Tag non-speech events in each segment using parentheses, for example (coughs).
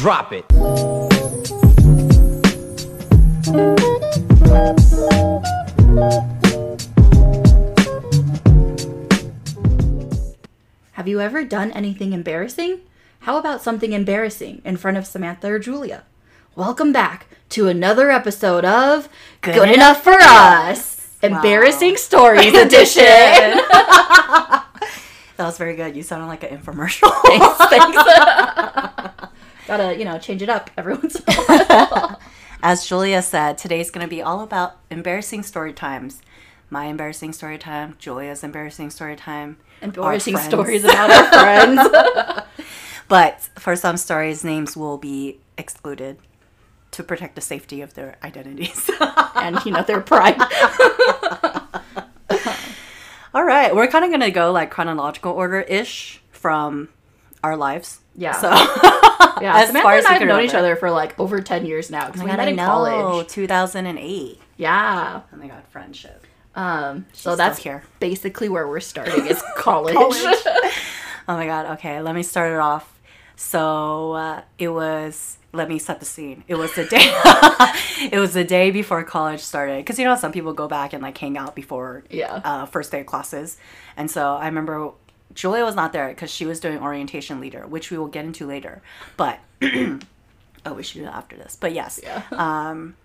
Drop it. Have you ever done anything embarrassing? How about something embarrassing in front of Samantha or Julia? Welcome back to another episode of Good, Enough for Us, Embarrassing Stories Edition. (laughs) That was very good. You sounded like an infomercial. (laughs) Thanks. (laughs) Gotta, you know, change it up every (laughs) once in a while. (laughs) As Julia said, today's going to be all about embarrassing story times. My embarrassing story time, Julia's embarrassing story time. Embarrassing stories about our (laughs) friends. But for some stories, names will be excluded to protect the safety of their identities. and, you know, their pride. all right, we're kind of going to go like chronological order ish from our lives. Yeah. So, (laughs) Yeah, As Samantha far as I have known each other for like over 10 years now because Oh we my met I in know, college. 2008. Yeah. Oh my god, friendship. Um, so that's here. basically where we're starting is (laughs) college. (laughs) Oh my god. Okay, let me start it off. So uh, it was. Let me set the scene. It was the day. it was the day before college started. Because you know some people go back and like hang out before Yeah. uh, first day of classes, and so I remember Julia was not there because she was doing orientation leader, which we will get into later. But (clears throat) oh, we should do that after this. But yes, Yeah. (laughs) um,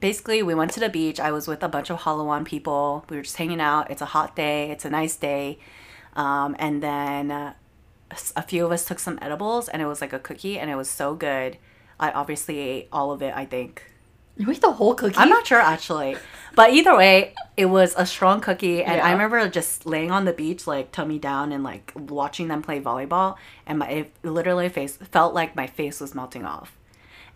basically we went to the beach. I was with a bunch of Halawan people. We were just hanging out. It's a hot day. It's a nice day. Um, and then uh, a few of us took some edibles, and it was like a cookie, and it was so good. I obviously ate all of it. I think You ate the whole cookie? I'm not sure actually, but either way, it was a strong cookie, and I remember just laying on the beach, like tummy down, and like watching them play volleyball, and my it literally face felt like my face was melting off.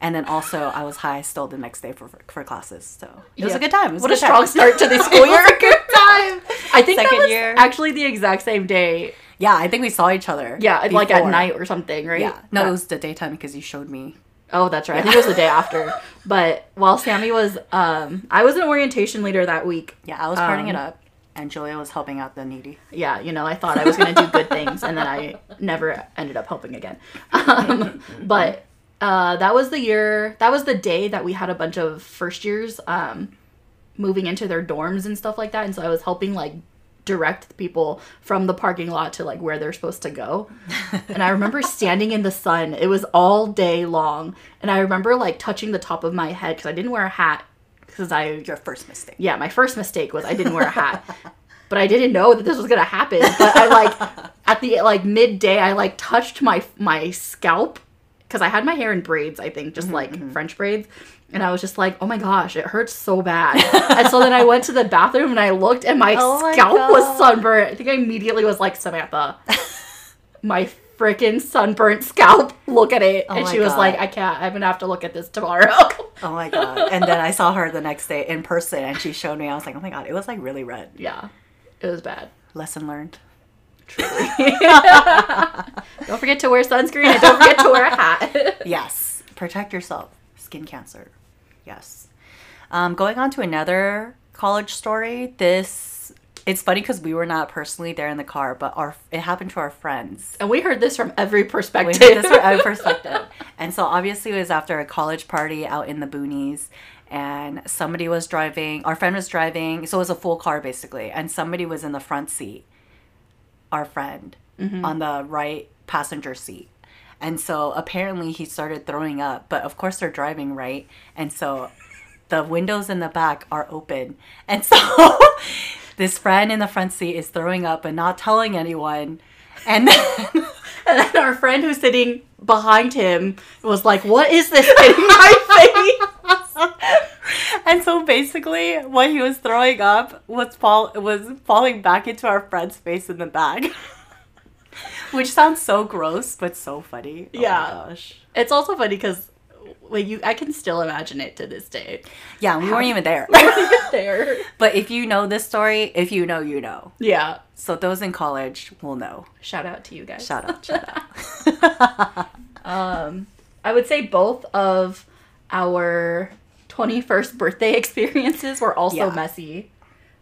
And then also, I was high still the next day for for classes, so it was a good time. What a good strong time. start to the (laughs) school year. a good time. (laughs) I think Second that was year. actually the exact same day. Yeah, I think we saw each other. Yeah, like at night or something, right? Yeah, no, Yeah. it was the daytime because you showed me. Oh, that's right. I think it was the day after. But while Sammy was, um, I was an orientation leader that week. Yeah, I was partying Um, it up, and Julia was helping out the needy. Yeah, you know, I thought I was going to do good things, and then I never ended up helping again. Um, but uh, that was the year, that was the day that we had a bunch of first years um, moving into their dorms and stuff like that. And so I was helping, like, direct people from the parking lot to like where they're supposed to go. (laughs) And I remember standing in the sun. It was all day long. And I remember like touching the top of my head because I didn't wear a hat because I Your first mistake. yeah, my first mistake was I didn't wear a hat. (laughs) but I didn't know that this was gonna happen. But I like (laughs) at the like midday I like touched my my scalp because I had my hair in braids, I think, just mm-hmm, like mm-hmm. French braids. And I was just like, oh my gosh, it hurts so bad. (laughs) and so then I went to the bathroom and I looked and my Oh my scalp was God. sunburned. I think I immediately was like, Samantha, my freaking sunburnt scalp, look at it. Oh and she was God. like, I can't, I'm gonna have to look at this tomorrow. (laughs) Oh my god! And then I saw her the next day in person, and she showed me. I was like, oh my god, it was like really red. yeah, it was bad. Lesson learned. Truly. (laughs) don't forget to wear sunscreen and don't forget to wear a hat. Yes, protect yourself. Skin cancer. Yes. Um, going on to another college story. This it's funny because we were not personally there in the car, but our it happened to our friends. and we heard this from every perspective. We heard this from our (laughs) perspective. And so obviously it was after a college party out in the boonies and somebody was driving our friend was driving so it was a full car basically and somebody was in the front seat our friend on the right passenger seat and so apparently he started throwing up but of course they're driving right? And so the windows in the back are open. (laughs) And so this friend in the front seat is throwing up but not telling anyone. And then (laughs) and then our friend who's sitting behind him was like, "What is this hitting my (laughs) face?" and so basically, what he was throwing up was fall was falling back into our friend's face in the bag, which sounds so gross but so funny. Oh Yeah. gosh. It's also funny because, like, you, I can still imagine it to this day. Yeah, we weren't even there. (laughs) we weren't even there. but if you know this story, if you know, you know. Yeah. So those in college will know. Shout out to you guys. Shout out, shout out. (laughs) Um, I would say both of our 21st birthday (laughs) experiences were also Yeah. messy.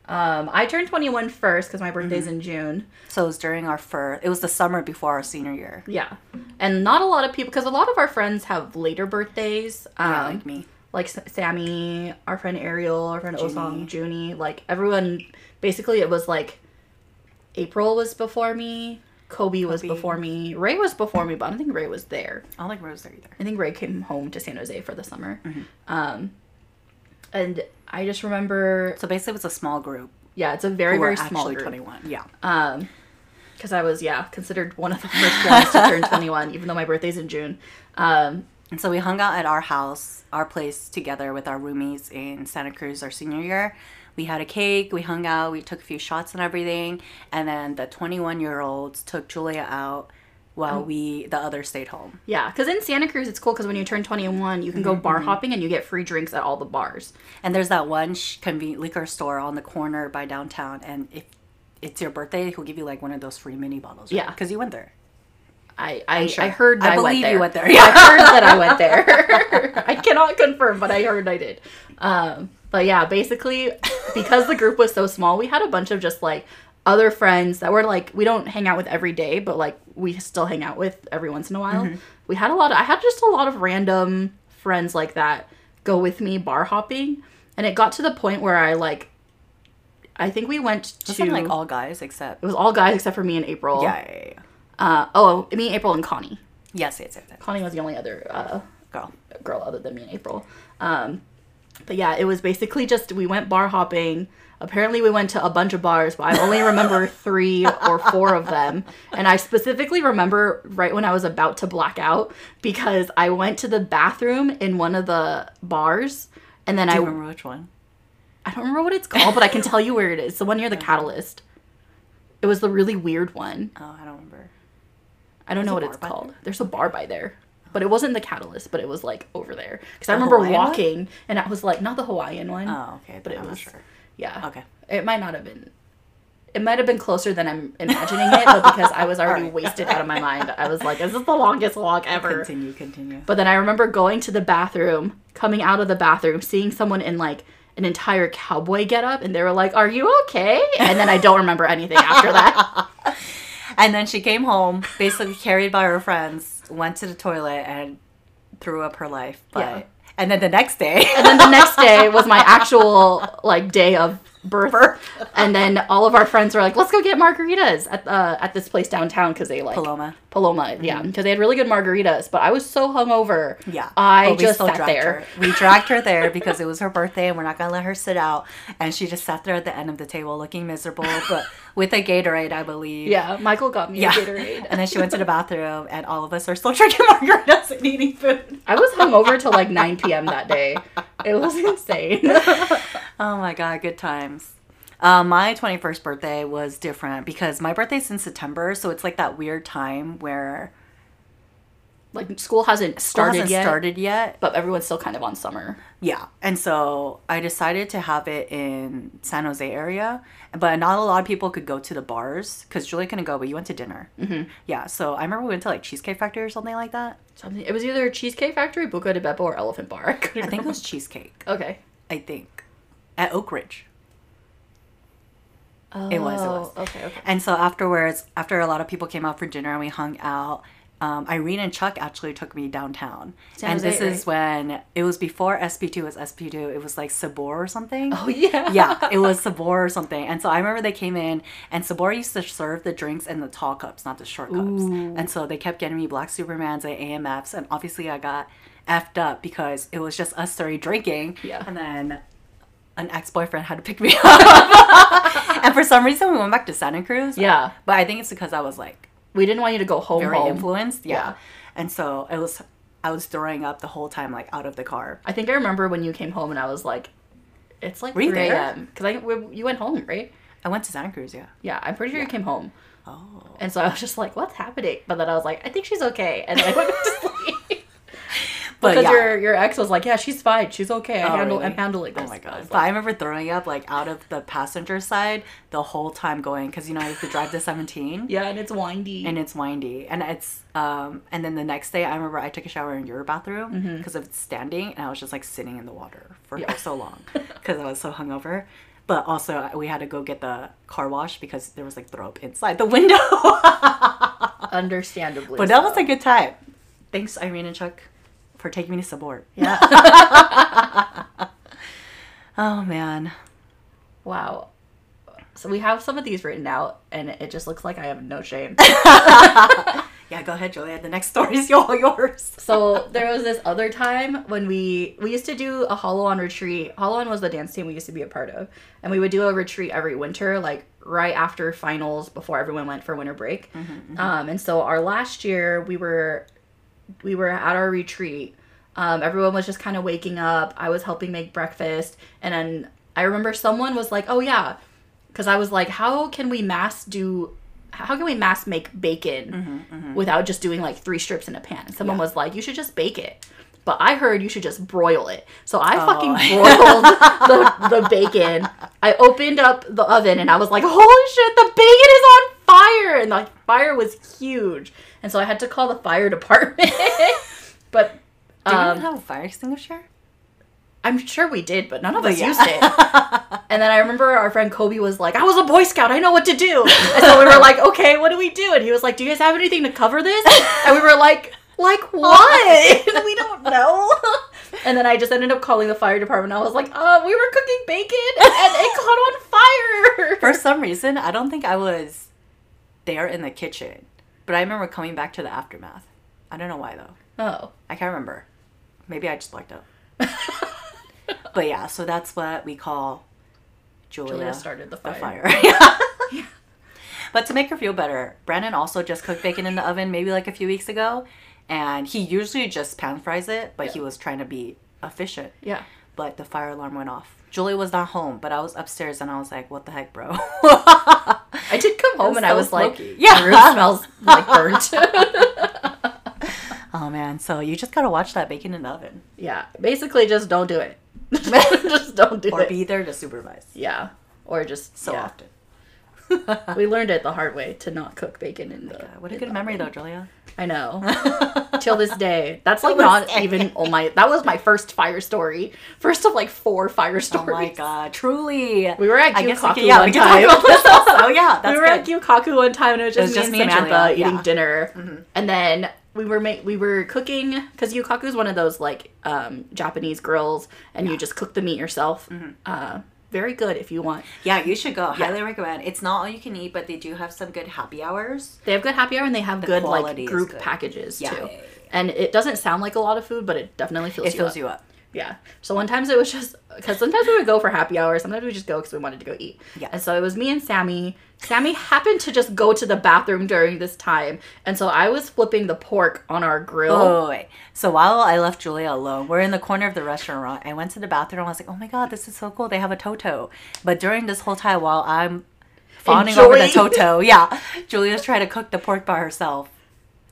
Um, I turned 21 first because my birthday's Mm-hmm. in June. So it was during our first. It was the summer before our senior year. Yeah, and not a lot of people because a lot of our friends have later birthdays. Um, Yeah, like me. like Sammy, our friend Ariel, our friend Junie. Osong, Junie, like everyone. Basically, it was like April was before me. Kobe, was Kobe. before me. Ray was before me, but I don't think Ray was there. I don't think Ray was there either. I think Ray came home to San Jose for the summer. Mm-hmm. Um, and I just remember, So basically, it was a small group. yeah, it's a very very small actually group. 21. Yeah. Um, because I was yeah considered one of the first ones to turn 21, even though my birthday's in June. Um, And so we hung out at our house, our place together with our roomies in Santa Cruz our senior year. We had a cake, we hung out, we took a few shots and everything. And then the 21 year olds took Julia out while we, the others, stayed home. yeah, because in Santa Cruz it's cool because when you turn 21, you can go bar hopping and you get free drinks at all the bars. And there's that one sh- convenient liquor store on the corner by downtown. And if it's your birthday, he'll give you like one of those free mini bottles. Yeah. Because you went there. I I, sure. I heard I I, went believe there. you went there. (laughs) I heard that I went there. (laughs) (laughs) I cannot confirm, but I heard I did. Um, but yeah, basically, because the group was so small, we had a bunch of just like other friends that were like we don't hang out with every day, but like we still hang out with every once in a while. Mm-hmm. We had a lot. Of, I had just a lot of random friends like that go with me bar hopping, and it got to the point where I like. I think we went to Wasn't like all guys except. it was all guys except for me and April. Yeah, yeah, yeah. Uh, oh, me, April, and Connie. Yes, yes, yes, yes. Connie was the only other uh, Girl. girl other than me and April. Um, but yeah, it was basically just we went bar hopping. Apparently, we went to a bunch of bars, but I only remember (laughs) three or four of them. And I specifically remember right when I was about to black out because I went to the bathroom in one of the bars, and then I Do I you remember which one? I don't remember what it's called, but I can tell you where it is. The one near the Catalyst. It was the really weird one. Oh, I don't remember. I don't know what it's called. there? There's a bar by there. But it wasn't the Catalyst, but it was like over there. Because I remember Hawaiian one? walking and I was like, not the Hawaiian one. Oh, okay. But But it I'm not was- sure. Yeah. Okay. It might not have been. It might have been closer than I'm imagining it, but because I was already (laughs) wasted out of my mind, I was like, "Is this the longest walk ever?" Continue, continue. But then I remember going to the bathroom, coming out of the bathroom, seeing someone in like an entire cowboy getup, and they were like, "Are you okay?" And then I don't remember anything after that. (laughs) And then she came home, basically carried by her friends, went to the toilet and threw up her life. But Yeah. And then the next day, And then the next day was my actual like day of birth. (laughs) And then all of our friends were like, "Let's go get margaritas at uh, at this place downtown because they like Paloma. Paloma, yeah, because they had really good margaritas. But I was so hungover. Yeah, I just sat there. Her. We dragged her there because it was her birthday, and we're not gonna let her sit out. And she just sat there at the end of the table, looking miserable, but with a Gatorade, I believe. Yeah, Michael got me Yeah. a Gatorade. and then she went to the bathroom, and all of us are still drinking (laughs) margaritas and eating food. I was hungover till like 9 p.m. that day. It was insane. (laughs) Oh my god, good times. Um, my 21st birthday was different because my birthday's in September, so it's like that weird time where like school hasn't school started hasn't yet, started yet. but everyone's still kind of on summer. Yeah, and so I decided to have it in San Jose area, but not a lot of people could go to the bars because Julie couldn't go, but you went to dinner. Mm-hmm. Yeah, so I remember we went to like Cheesecake Factory or something like that. Something. It was either Cheesecake Factory, Buca di Beppo, or Elephant Bar. (laughs) I, I think it was Cheesecake. Okay. I think at Oakridge. It was, it was. Oh, Okay. Okay. And so afterwards, after a lot of people came out for dinner and we hung out, um, Irene and Chuck actually took me downtown. San and this is when it was before SP2 was SP2. It was like Sabor or something. Oh yeah. (laughs) yeah, it was Sabor or something. And so I remember they came in, and Sabor used to serve the drinks in the tall cups, not the short cups. Ooh. And so they kept getting me Black Supermans and AMFs, and obviously I got effed up because it was just us three drinking. Yeah. And then an ex boyfriend had to pick me (laughs) up. and for some reason, we went back to Santa Cruz. Yeah. But I think it's because I was like We didn't want you to go home. very home. influenced. Yeah. Yeah. And so it was, I was throwing up the whole time, like out of the car. I think I remember when you came home and I was like, "It's like Were 3 a.m." Because I we, you went home, right? I went to Santa Cruz, yeah. Yeah, I'm pretty sure you came home. Oh. And so I was just like, "What's happening?" But then I was like, "I think she's okay," and I went (laughs) to sleep. Because yeah. your your ex was like, "Yeah, she's fine. She's okay. I Oh, handle really? I'm handling this." Oh my god! But I remember throwing up like out of the passenger side the whole time going because you know I have to drive the 17 (laughs) yeah, and it's windy. and it's windy and it's um and then the next day I remember I took a shower in your bathroom because of it's standing and I was just like sitting in the water for Mm-hmm. Yeah. so long (laughs) because I was so hungover. But also, we had to go get the car wash because there was like throw up inside the (laughs) window. Understandably. but that so. was a good time. Thanks, Irene and Chuck, for taking me to Sabor. (laughs) Yeah. Oh man. wow. So we have some of these written out, and it just looks like I have no shame. (laughs) (laughs) Yeah, go ahead, Julia. The next story is all yours. so there was this other time when we we used to do a Hollow On retreat. Hollow On was the dance team we used to be a part of, and we would do a retreat every winter, like right after finals, before everyone went for winter break. Um, and so our last year, we were we were at our retreat. Um, everyone was just kind of waking up. I was helping make breakfast, and then I remember someone was like, "Oh yeah," because I was like, "How can we mass do?" How can we mass make bacon without just doing like three strips in a pan? And someone was like, "You should just bake it." But I heard you should just broil it. So I fucking broiled (laughs) the, the bacon. I opened up the oven and I was like, holy shit, the bacon is on fire. And the fire was huge. And so I had to call the fire (laughs) department. but Do you um, even have a fire extinguisher? I'm sure we did, but none of But us yeah. used it. (laughs) And then I remember our friend Kobe was like, I was a Boy Scout, I know what to do. And so we were like, okay, what do we do? And he was like, do you guys have anything to cover this? And we were like, like (laughs) what? we don't know. And then I just ended up calling the fire department. I was like, uh, we were cooking bacon and it caught on fire. For some reason, I don't think I was there in the kitchen, but I remember coming back to the aftermath. I don't know why though. Oh. I can't remember. Maybe I just blacked out. (laughs) but yeah, so that's what we call Julia, Julia started the the fire. fire. (laughs) (laughs) But to make her feel better, Brandon also just cooked bacon in the oven maybe like a few weeks ago, and he usually just pan fries it, but he was trying to be efficient. Yeah. But the fire alarm went off. Julia was not home, but I was upstairs and I was like, "What the heck, bro?" (laughs) I did come home and I was smoky. like, Yeah. yeah, room smells like burnt. (laughs) (laughs) oh man, so you just gotta watch that bacon in the oven, yeah. Basically, just don't do it. just don't do or it. Or be there to supervise. yeah. Or just So yeah. often. We learned it the hard way to not cook bacon in the. God, what a good memory oven. though, Julia. I know. Till this day, that's like not day. even on my. That was my first fire story. First of like four fire stories. Oh my god, truly. We were at I guess we Gyukaku yeah, one we can talk time. also. (laughs) Yeah, that's we were good. at Gyukaku one time and it was just, was me, just and me Samantha eating yeah. Mm-hmm. dinner, and then we were ma- we were cooking because Gyukaku is one of those like um, Japanese grills, and you just cook the meat yourself. Mm-hmm. Uh, very good if you want. Yeah, you should go. Highly recommend. It's not all you can eat, but they do have some good happy hours. They have good happy hour and they have good like group good. packages Yeah, too. And it doesn't sound like a lot of food, but it definitely fills It you fills up. you up. Yeah. So one times it was just because sometimes we would go for happy hour, sometimes we just go because we wanted to go eat. Yeah. And so it was me and Sammy. Sammy happened to just go to the bathroom during this time, and so I was flipping the pork on our grill. Oh, wait. So while I left Julia alone, we're in the corner of the restaurant. I went to the bathroom. I was like, oh my God, this is so cool. They have a Toto. But during this whole time, while I'm fawning over the Toto, (laughs) yeah, Julia's trying to cook the pork by herself.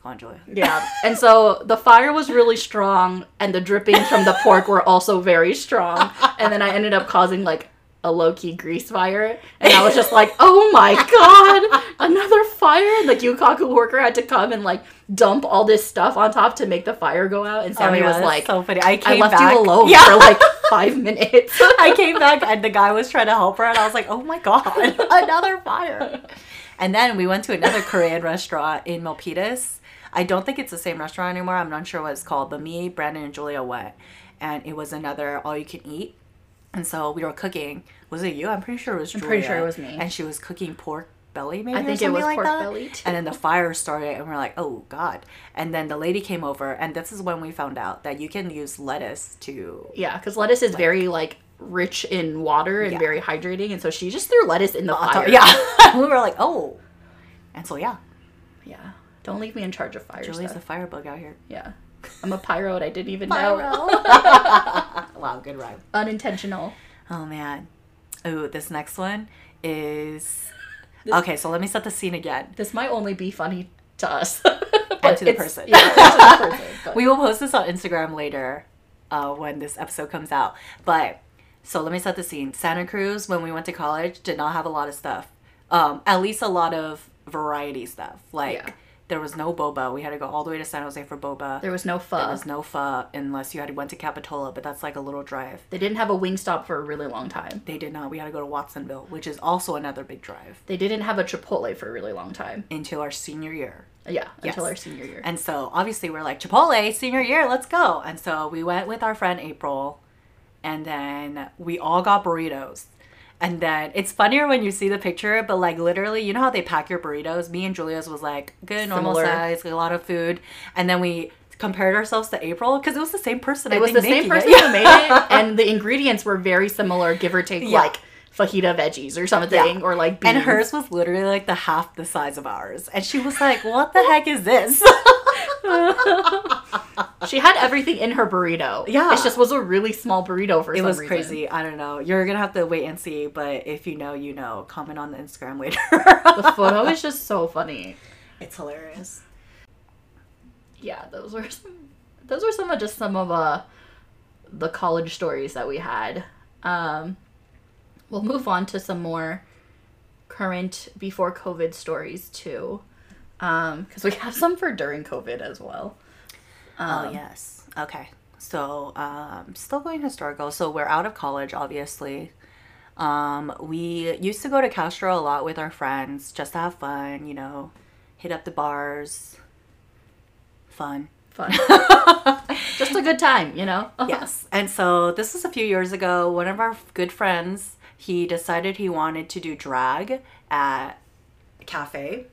Come on, Julia. Yeah. And so the fire was really strong, and the drippings from the pork were also very strong. And then I ended up causing like a low key grease fire, and I was just like, "Oh my god, another fire!" And the Gyukaku worker had to come and like dump all this stuff on top to make the fire go out. And Sammy Oh, yeah, was like, so funny. I "I left back. you alone Yeah. for like five minutes." (laughs) I came back and the guy was trying to help her, and I was like, oh my god, (laughs) another fire. (laughs) And then we went to another Korean restaurant in Milpitas. I don't think it's the same restaurant anymore. I'm not sure what it's called, but me, Brandon, and Julia went, and it was another all you can eat. And so we were cooking. Was it you? I'm pretty sure it was I'm pretty sure it was me. And she was cooking pork belly, maybe. I think it was like pork that. belly, too. And then the fire started, and we're like, oh god. And then the lady came over, and this is when we found out that you can use lettuce to yeah, because lettuce is very like rich in water and Yeah. very hydrating, and so she just threw lettuce in the on fire. Yeah. (laughs) (laughs) we were like, oh. And so yeah, yeah. Don't leave me in charge of fire Julie's a stuff. firebug out here. Yeah. I'm a pyro and I didn't even know. (laughs) (laughs) wow, good rhyme. Unintentional. Oh man. Ooh, this next one is Okay, so let me set the scene again. This might only be funny to us. (laughs) And to the person. Yeah, to the person. but- We will post this on Instagram later uh, when this episode comes out. But so let me set the scene. Santa Cruz, when we went to college, did not have a lot of stuff. Um, at least a lot of variety stuff. Like Yeah. There was no boba. We had to go all the way to San Jose for boba. There was no pho. There was no pho unless you had went to Capitola, but that's like a little drive. they didn't have a Wingstop for a really long time. They did not. We had to go to Watsonville, which is also another big drive They didn't have a Chipotle for a really long time. until our senior year. Yeah, until our senior year. And so obviously we're like Chipotle senior year, let's go. And so we went with our friend April, and then we all got burritos. And then it's funnier when you see the picture, but like literally, you know how they pack your burritos? Me and Julia's was like good, normal Similar. size, like a lot of food. And then we compared ourselves to April because it was the same person. I it was think, the same person it. who made it, (laughs) and the ingredients were very similar, give or take, Yeah. like fajita veggies or something, Yeah. or like beans. And hers was literally like the half the size of ours. And she was like, What the (laughs) heck is this? (laughs) (laughs) she had everything in her burrito. Yeah. it just was a really small burrito for it was reason. crazy. I don't know. You're gonna have to wait and see, but if you know, you know. Comment on the Instagram later. The photo is just so funny. it's hilarious. Yeah, those were some, those were some of just some of uh the college stories that we had. Um, we'll move on to some more current before COVID stories too, because we have some for during COVID as well. oh Um, yes. Okay. So um, still going historical. So we're out of college, obviously. Um, we used to go to Castro a lot with our friends just to have fun. You know, hit up the bars. Fun. Fun, (laughs) just a good time, you know. (laughs) yes. And so this was a few years ago. One of our good friends, he decided he wanted to do drag at a cafe.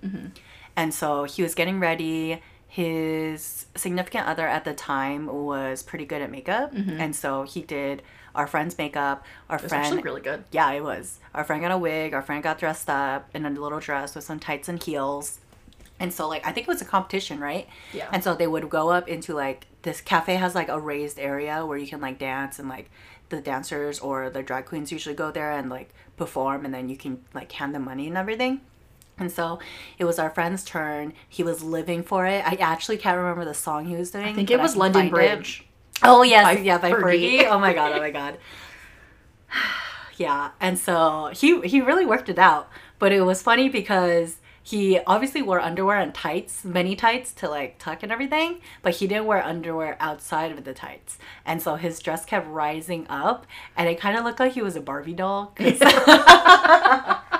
And so he was getting ready. His significant other at the time was pretty good at makeup. Mm-hmm. And so he did our friend's makeup. Our It was friend actually really good. yeah, it was. Our friend got a wig. Our friend got dressed up in a little dress with some tights and heels. And so, like, I think it was a competition, right? Yeah. And so they would go up into like this cafe has like a raised area where you can like dance and like the dancers or the drag queens usually go there and like perform and then you can like hand them money and everything. And so it was our friend's turn. He was living for it. I actually can't remember the song he was doing. I think it was London find it. Bridge. Oh yes, by yeah, by Fergie. Fergie. Oh my god, oh my god. (sighs) yeah, and so he he really worked it out, but it was funny because he obviously wore underwear and tights, many tights to like tuck and everything, but he didn't wear underwear outside of the tights, and so his dress kept rising up, and it kind of looked like he was a Barbie doll. (laughs) (laughs)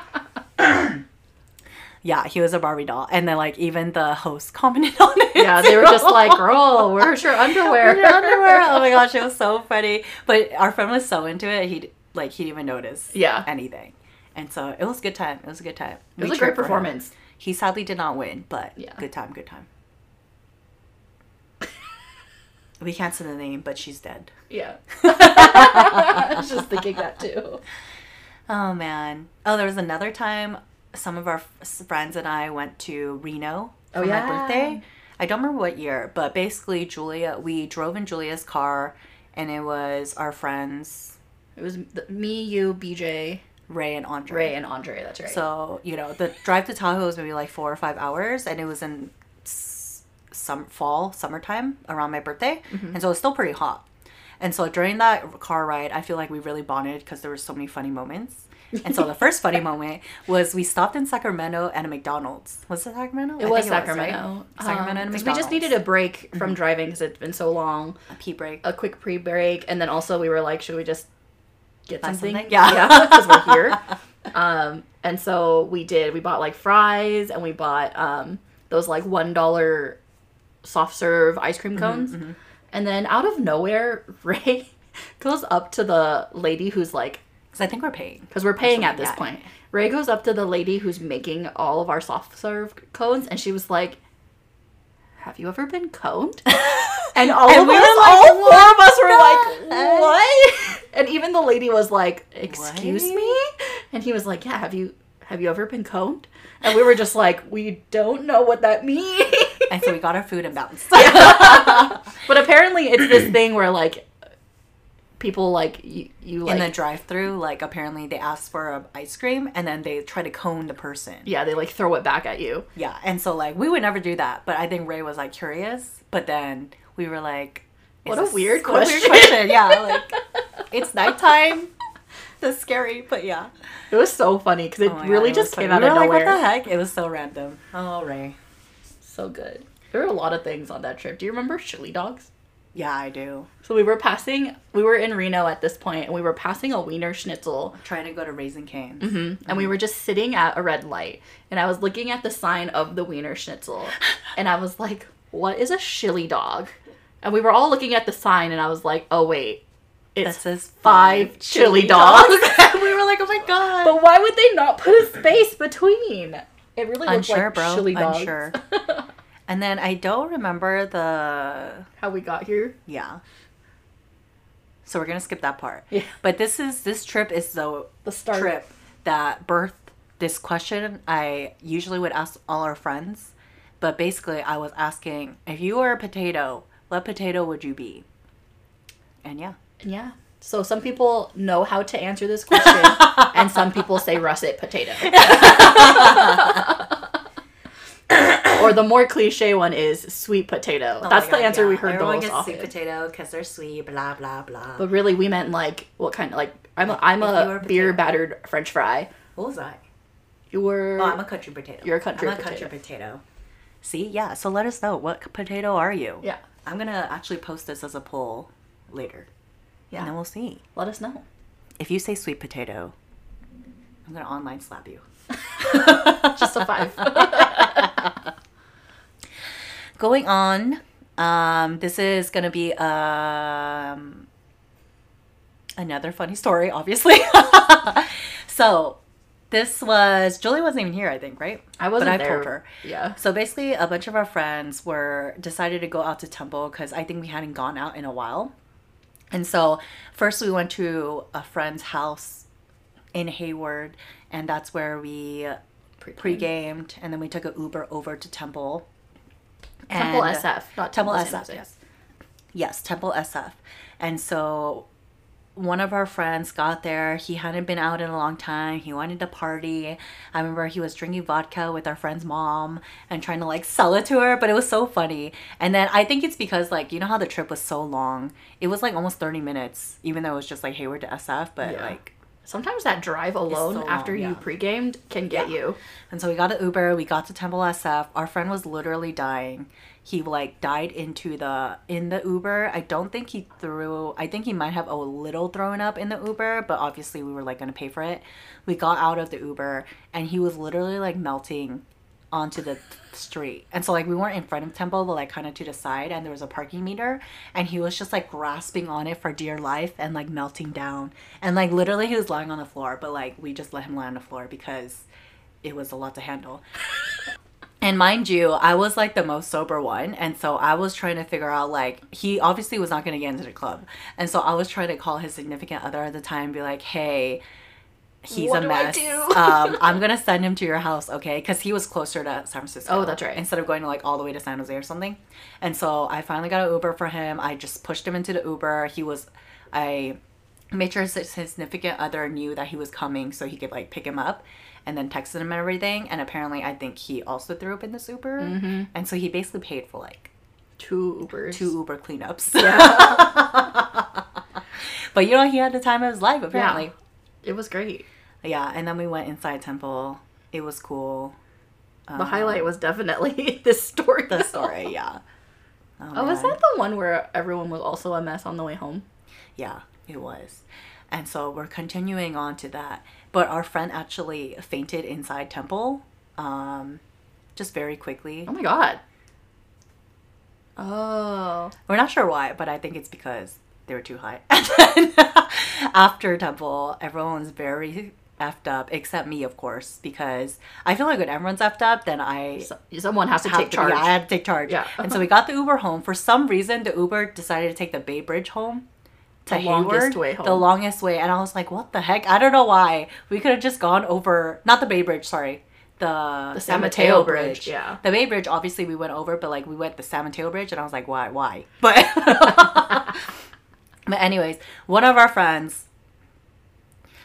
yeah, he was a Barbie doll, and then like even the host (laughs) commented on it. Yeah, they were just like, (laughs) oh, "Girl, where's your underwear?" Your underwear. Oh my gosh, it was so funny. But our friend was so into it, he like he didn't even notice Yeah. anything. And so it was a good time. It was a good time. It was We a great cheered for him. performance. He sadly did not win, but Yeah. good time, good time. (laughs) we can't say the name, but she's dead. Yeah. I was just thinking that too. Oh man. Oh, there was another time some of our friends and I went to Reno for Oh, my birthday. I don't remember what year, but basically Julia, we drove in Julia's car and it was our friends It was me, you, BJ, Ray and Andre. Ray, and Andre. That's right. So, you know, the drive to Tahoe was maybe like four or five hours, and it was in some fall, summertime around my birthday. Mm-hmm. And so it was still pretty hot. And so during that car ride, I feel like we really bonded because there were so many funny moments. And so the first funny moment was we stopped in Sacramento at a McDonald's. Was it Sacramento? it was Sacramento. right? Sacramento and a Because we just needed a break from driving because it's been so long. a pee break. A quick pre break. And then also we were like, should we just get something? something? Yeah. Yeah, (laughs) because we're here. Um, and so we did. We bought like fries and we bought um, those like $1 soft serve ice cream Mm-hmm, cones. And then out of nowhere, (laughs) Ray goes up to the lady who's like, Because I think we're paying. because we're paying at this Yeah. point. Ray goes up to the lady who's making all of our soft serve cones, and she was like, "Have you ever been coned?" (laughs) And all And of we us, were like, all four of us were "What like, "What?" And even the lady was like, "Excuse What? me?" And he was like, "Yeah, have you have you ever been coned?" And we were just like, "We don't know what that means." And so we got our food and bounced. (laughs) but apparently, it's this thing where like people like you, you like in the drive-through, like apparently they ask for a ice cream and then they try to cone the person. yeah they like throw it back at you. Yeah, and so like we would never do that, but I think Ray was like curious, but then we were like, What a weird (laughs) a weird question. question. Yeah, like it's nighttime. (laughs) That's scary, but yeah. It was so funny because it Oh really God, just came funny. out we of were like, nowhere. what the heck? It was so random. Oh, Ray. So so good. There were a lot of things on that trip. Do you remember chili dogs? Yeah, I do. So we were passing. We were in Reno at this point, and we were passing a Wienerschnitzel, Trying to go to Raising Cane's. hmm and we were just sitting at a red light, and I was looking at the sign of the Wienerschnitzel, (laughs) and I was like, "What is a chili dog?" And we were all looking at the sign, and I was like, "Oh wait, That says five chili dogs." (laughs) we were like, oh my (laughs) god. But why would they not put a space between? It really Unsure, like bro. chili dogs. Unsure. And then I don't remember the How we got here? yeah. So we're gonna skip that part. Yeah. But this is this trip is the The start. trip that birthed this question. I usually would ask all our friends, but basically I was asking if you were a potato, what potato would you be? And yeah. Yeah. So some people know how to answer this question, and some people say russet potato. (laughs) (coughs) or the more cliche one is sweet potato. Oh That's the answer we heard the Oh Everyone most gets often. sweet potato because they're sweet. Blah blah blah. But really, we meant like what kind of like I'm a, I'm If you were a a beer battered French fry. what was I? You were Oh, I'm a country potato. You're a country I'm a potato. country potato. See, yeah. So let us know what potato are you? yeah I'm gonna actually post this as a poll later, Yeah. and then we'll see. Let us know. If you say sweet potato, I'm gonna online slap you. (laughs) Just a five. (laughs) Going on, um, this is gonna be um another funny story, obviously. (laughs) so this was Julie wasn't even here, I think, right? I wasn't but I there. told her. Yeah. So basically, a bunch of our friends were decided to go out to Temple because I think we hadn't gone out in a while. And so first we went to a friend's house in Hayward, and that's where we pre-gamed, and then we took an Uber over to Temple. Temple And- SF, not Temple Temple, SF, yes. Yes, Temple SF. And so one of our friends got there. He hadn't been out in a long time. He wanted to party. I remember he was drinking vodka with our friend's mom and trying to like sell it to her, but it was so funny. And then I think it's because like you know how the trip was so long. It was like almost 30 minutes even though it was just like Hayward to SF, but Yeah. like Sometimes that drive alone so after long, you pre-gamed can get Yeah. you. And so we got an Uber. We got to Temple SF. Our friend was literally dying. He like died into the in the Uber. I don't think he threw. I think he might have a little thrown up in the Uber, but obviously we were like gonna pay for it. We got out of the Uber and he was literally like melting onto the street. And so like we weren't in front of Temple, but like kind of to the side, and there was a parking meter, and he was just like grasping on it for dear life and like melting down. And like literally he was lying on the floor, but like we just let him lie on the floor because it was a lot to handle. (laughs) And mind you, I was like the most sober one. And so I was trying to figure out, like, he obviously was not going to get into the club. And so I was trying to call his significant other at the time and be like, hey, he's What a mess. (laughs) um, I'm going to send him to your house, okay? Because he was closer to San Francisco. Oh, that's right. Instead of going to like all the way to San Jose or something. And so I finally got an Uber for him. I just pushed him into the Uber. He was, I made sure his significant other knew that he was coming so he could like pick him up and then texted him and everything and apparently i think he also threw up in this uber Mm-hmm. and so he basically paid for like Two Ubers. two uber cleanups Yeah. (laughs) but you know he had the time of his life apparently it was great. yeah, and then we went inside temple it was cool The highlight was definitely (laughs) this story. the story yeah Oh, was that the one where everyone was also a mess on the way home? Yeah, it was. And so we're continuing on to that. But our friend actually fainted inside temple, um, just very quickly. Oh my god. Oh. We're not sure why, but I think it's because they were too high. (laughs) And then (laughs) after temple, everyone's very effed up, except me, of course, because I feel like when everyone's effed up, then I So, someone has to take to- charge. Yeah, I had to take charge. Yeah. and so we got the Uber home. For some reason, the Uber decided to take the Bay Bridge home. To The longest Hayward, way The longest way. And I was like, what the heck? I don't know why. We could have just gone over, not the Bay Bridge, sorry. The, The San San Mateo, Mateo Bridge. Bridge, yeah. The Bay Bridge, obviously, we went over, but like we went the San Mateo Bridge, and I was like, why? Why? But, (laughs) but anyways, one of our friends,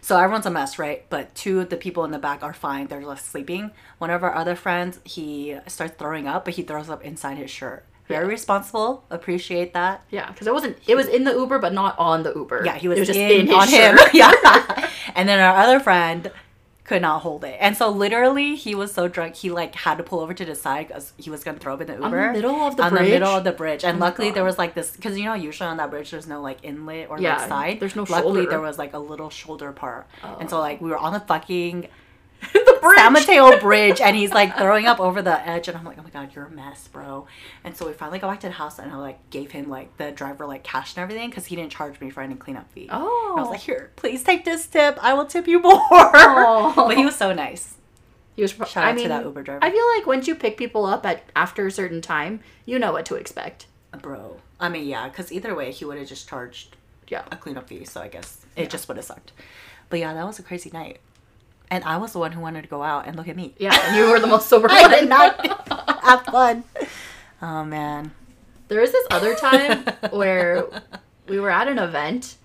so everyone's a mess, right? But two of the people in the back are fine. They're just sleeping. One of our other friends, he starts throwing up, but he throws up inside his shirt. Very Yeah. responsible. Appreciate that. Yeah, because it wasn't. It was in the Uber, but not on the Uber. Yeah, he was, was just in, in on him. (laughs) yeah. (laughs) And then our other friend could not hold it. And so literally he was so drunk he like had to pull over to the side because he was gonna throw up in the Uber. On the middle of the on bridge? the middle of the bridge. And Oh luckily there was like this because you know usually on that bridge there's no like inlet or Yeah, like side. there's no Luckily shoulder. there was like a little shoulder part. And oh. so Oh. like we were on the fucking (laughs) the bridge. San Mateo Bridge and he's like throwing up over the edge and I'm like, oh my god, you're a mess, bro. And so we finally got back to the house and I like gave him like the driver like cash and everything because he didn't charge me for any cleanup fee. Oh. I was oh. like, here, please take this tip. I will tip you (laughs) more. Oh. but he was so nice. He was. Pro- Shout I out to mean, that Uber driver. I feel like once you pick people up at after a certain time, you know what to expect. Uh, bro. I mean, yeah, because either way, he would have just charged Yeah. a cleanup fee. So I guess it just would have sucked. But yeah, that was a crazy night. And I was the one who wanted to go out and look at me. Yeah, and you were the most sober (laughs) I one. did not (laughs) have fun. Oh man. There was this other time where we were at an event.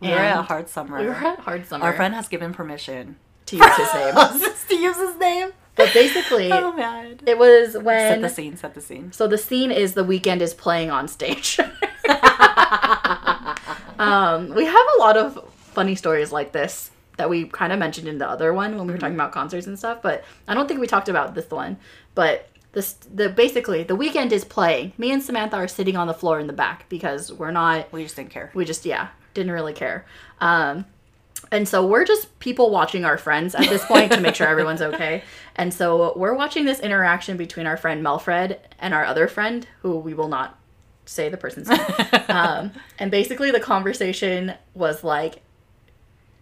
We were at Hard Summer. We were at Hard Summer. Our friend has given permission to use his name. (laughs) to use his name. But basically, Oh man. it was when Set the scene. Set the scene. So the scene is the Weeknd is playing on stage. um, we have a lot of funny stories like this that we kind of mentioned in the other one when we were talking about concerts and stuff, but I don't think we talked about this one. But this the basically the Weeknd is playing. Me and Samantha are sitting on the floor in the back because we're not We just didn't care. we just yeah didn't really care um and so we're just people watching our friends at this point to make sure everyone's (laughs) okay and so we're watching this interaction between our friend melfred and our other friend who we will not say the person's name (laughs) um, and basically the conversation was like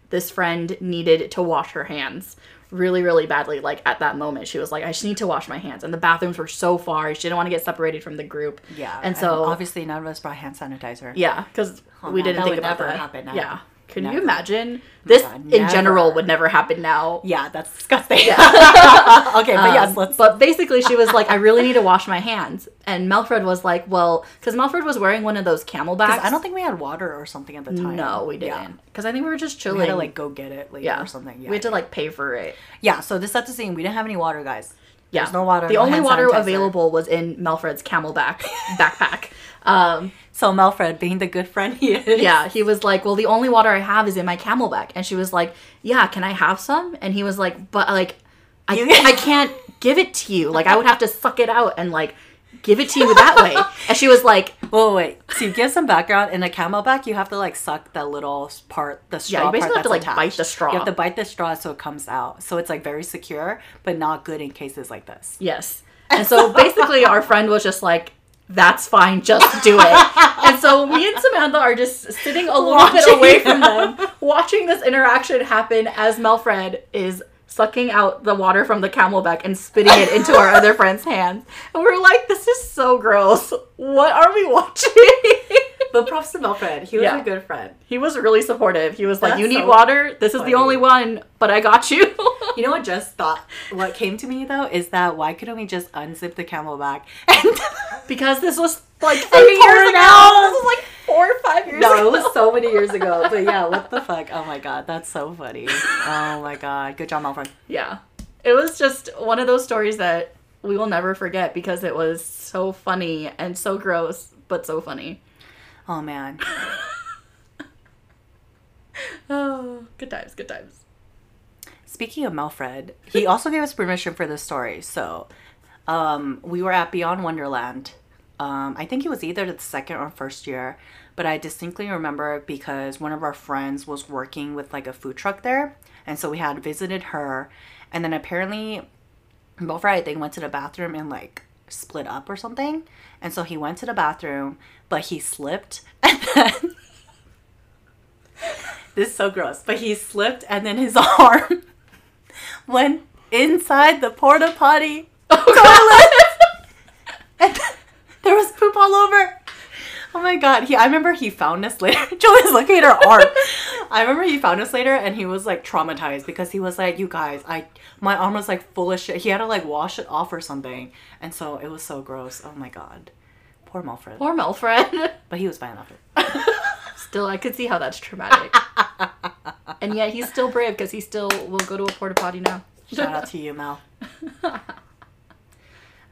this friend needed to wash her hands really really badly like at that moment she was like i just need to wash my hands and the bathrooms were so far she didn't want to get separated from the group Yeah. and so obviously none of us brought hand sanitizer. yeah, because Oh, we man, didn't that think would about never that. happen now. Yeah. Can Never. you imagine? This God, in general would never happen now. Yeah, that's disgusting. Yeah. (laughs) okay, but yes, Um, let's. But basically, she was like, "I really need to wash my hands," and Melfred was like, "Well," because Melfred was wearing one of those CamelBaks. I don't think we had water or something at the time. No, we didn't. Because I think we were just chilling. We had to like go get it later yeah, or something. Yeah. We had to like pay for it. yeah. So this set the scene. We didn't have any water, guys. Yeah, There's no water. The no only water sanitizer. available was in Melfred's CamelBak backpack. (laughs) Um, So Melfred, being the good friend he is. yeah, he was like, "Well, the only water I have is in my CamelBak," and she was like, "Yeah, can I have some?" And he was like, "But like, I I can't give it to you. Like, I would have to suck it out and like give it to you that way." (laughs) And she was like, Whoa, wait. To give some background, in a CamelBak, you have to like suck that little part, the straw Yeah, you basically part have to, like, bite the straw. You have to bite the straw so it comes out. So it's like very secure, but not good in cases like this. "Yes." And so basically, our friend was just like. That's fine, just do it. (laughs) And so me and Samantha are just sitting a little bit away from them, watching this interaction happen as Melfred is sucking out the water from the CamelBak and spitting it into our other friend's hands. And we're like, this is so gross. What are we watching? But props to Melfred. He was Yeah. a good friend. he was really supportive. He was like, you need so water? This is the only one, but I got you. (laughs) You know what just thought what came to me though is that why couldn't we just unzip the CamelBak and (laughs) because this was like three years ago. This was like four or five years No, ago. it was so many years ago. But yeah, what the fuck? (laughs) Oh my god, that's so funny. Oh my god. Good job, Melfred. Yeah. It was just one of those stories that we will never forget because it was so funny and so gross, but so funny. Oh man. (laughs) Oh, good times, good times. Speaking of Melfred, he also gave us permission for this story. So, um, we were at Beyond Wonderland. Um, I think it was either the second or first year, but I distinctly remember because one of our friends was working with like a food truck there, and so we had visited her, and then apparently, Melfred I think went to the bathroom and like split up or something, and so he went to the bathroom, but he slipped, (laughs) and then. (laughs) This is so gross. But he slipped and then his (laughs) arm went inside the porta potty oh, toilet. and there was poop all over. (laughs) Oh my god. He I remember he found us later. (laughs) Julia's looking at her arm. (laughs) I remember he found us later and he was like traumatized because he was like, You guys, I my arm was like full of shit. He had to like wash it off or something. And so it was so gross. Oh my god. Poor Melfred. Poor Melfred. But he was fine after. still, I could see how that's traumatic. and yet he's still brave because he still will go to a porta potty now. Shout out to you, Mel. All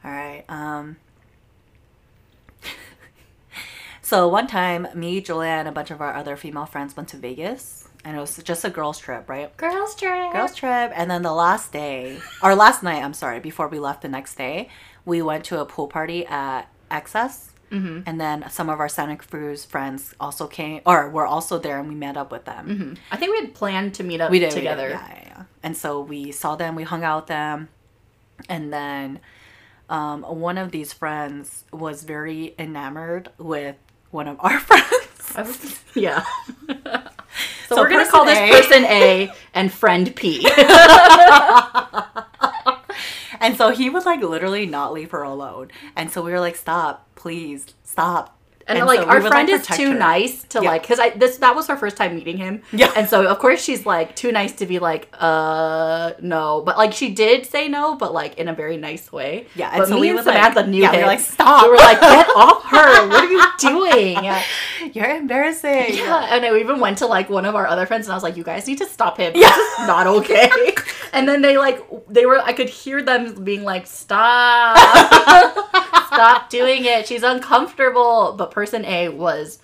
right. Um. So one time, me, Julia, and a bunch of our other female friends went to Vegas. and it was just a girls trip, right? Girls trip. Girls trip, and then the last day or last night, I'm sorry, before we left the next day, we went to a pool party at XS. Mm-hmm. And then some of our Santa Cruz friends also came, or were also there, and we met up with them. I think we had planned to meet up We did we did, together. yeah, yeah, yeah. And so we saw them, we hung out with them, and then um, one of these friends was very enamored with one of our (laughs) friends. (laughs) Yeah. so, So we're gonna call this A- person A and friend P. (laughs) And so he would like literally not leave her alone. And so we were like, "Stop, please, stop." And, so like we our would, friend is too her. nice to Yeah. like because I this that was her first time meeting him. Yeah. And so of course she's like too nice to be like, uh no. But like she did say no, but like in a very nice way. Yeah, and But so me we and would, like- Samantha knew yeah, we were like, "Stop." We were like, get (laughs) off her. What are you (laughs) doing? Yeah. You're embarrassing. Yeah, and I even went to like one of our other friends and I was like, "You guys need to stop him. Yeah. This is not okay." (laughs) and then they like they were I could hear them being like, "Stop, stop doing it. She's uncomfortable." But person A was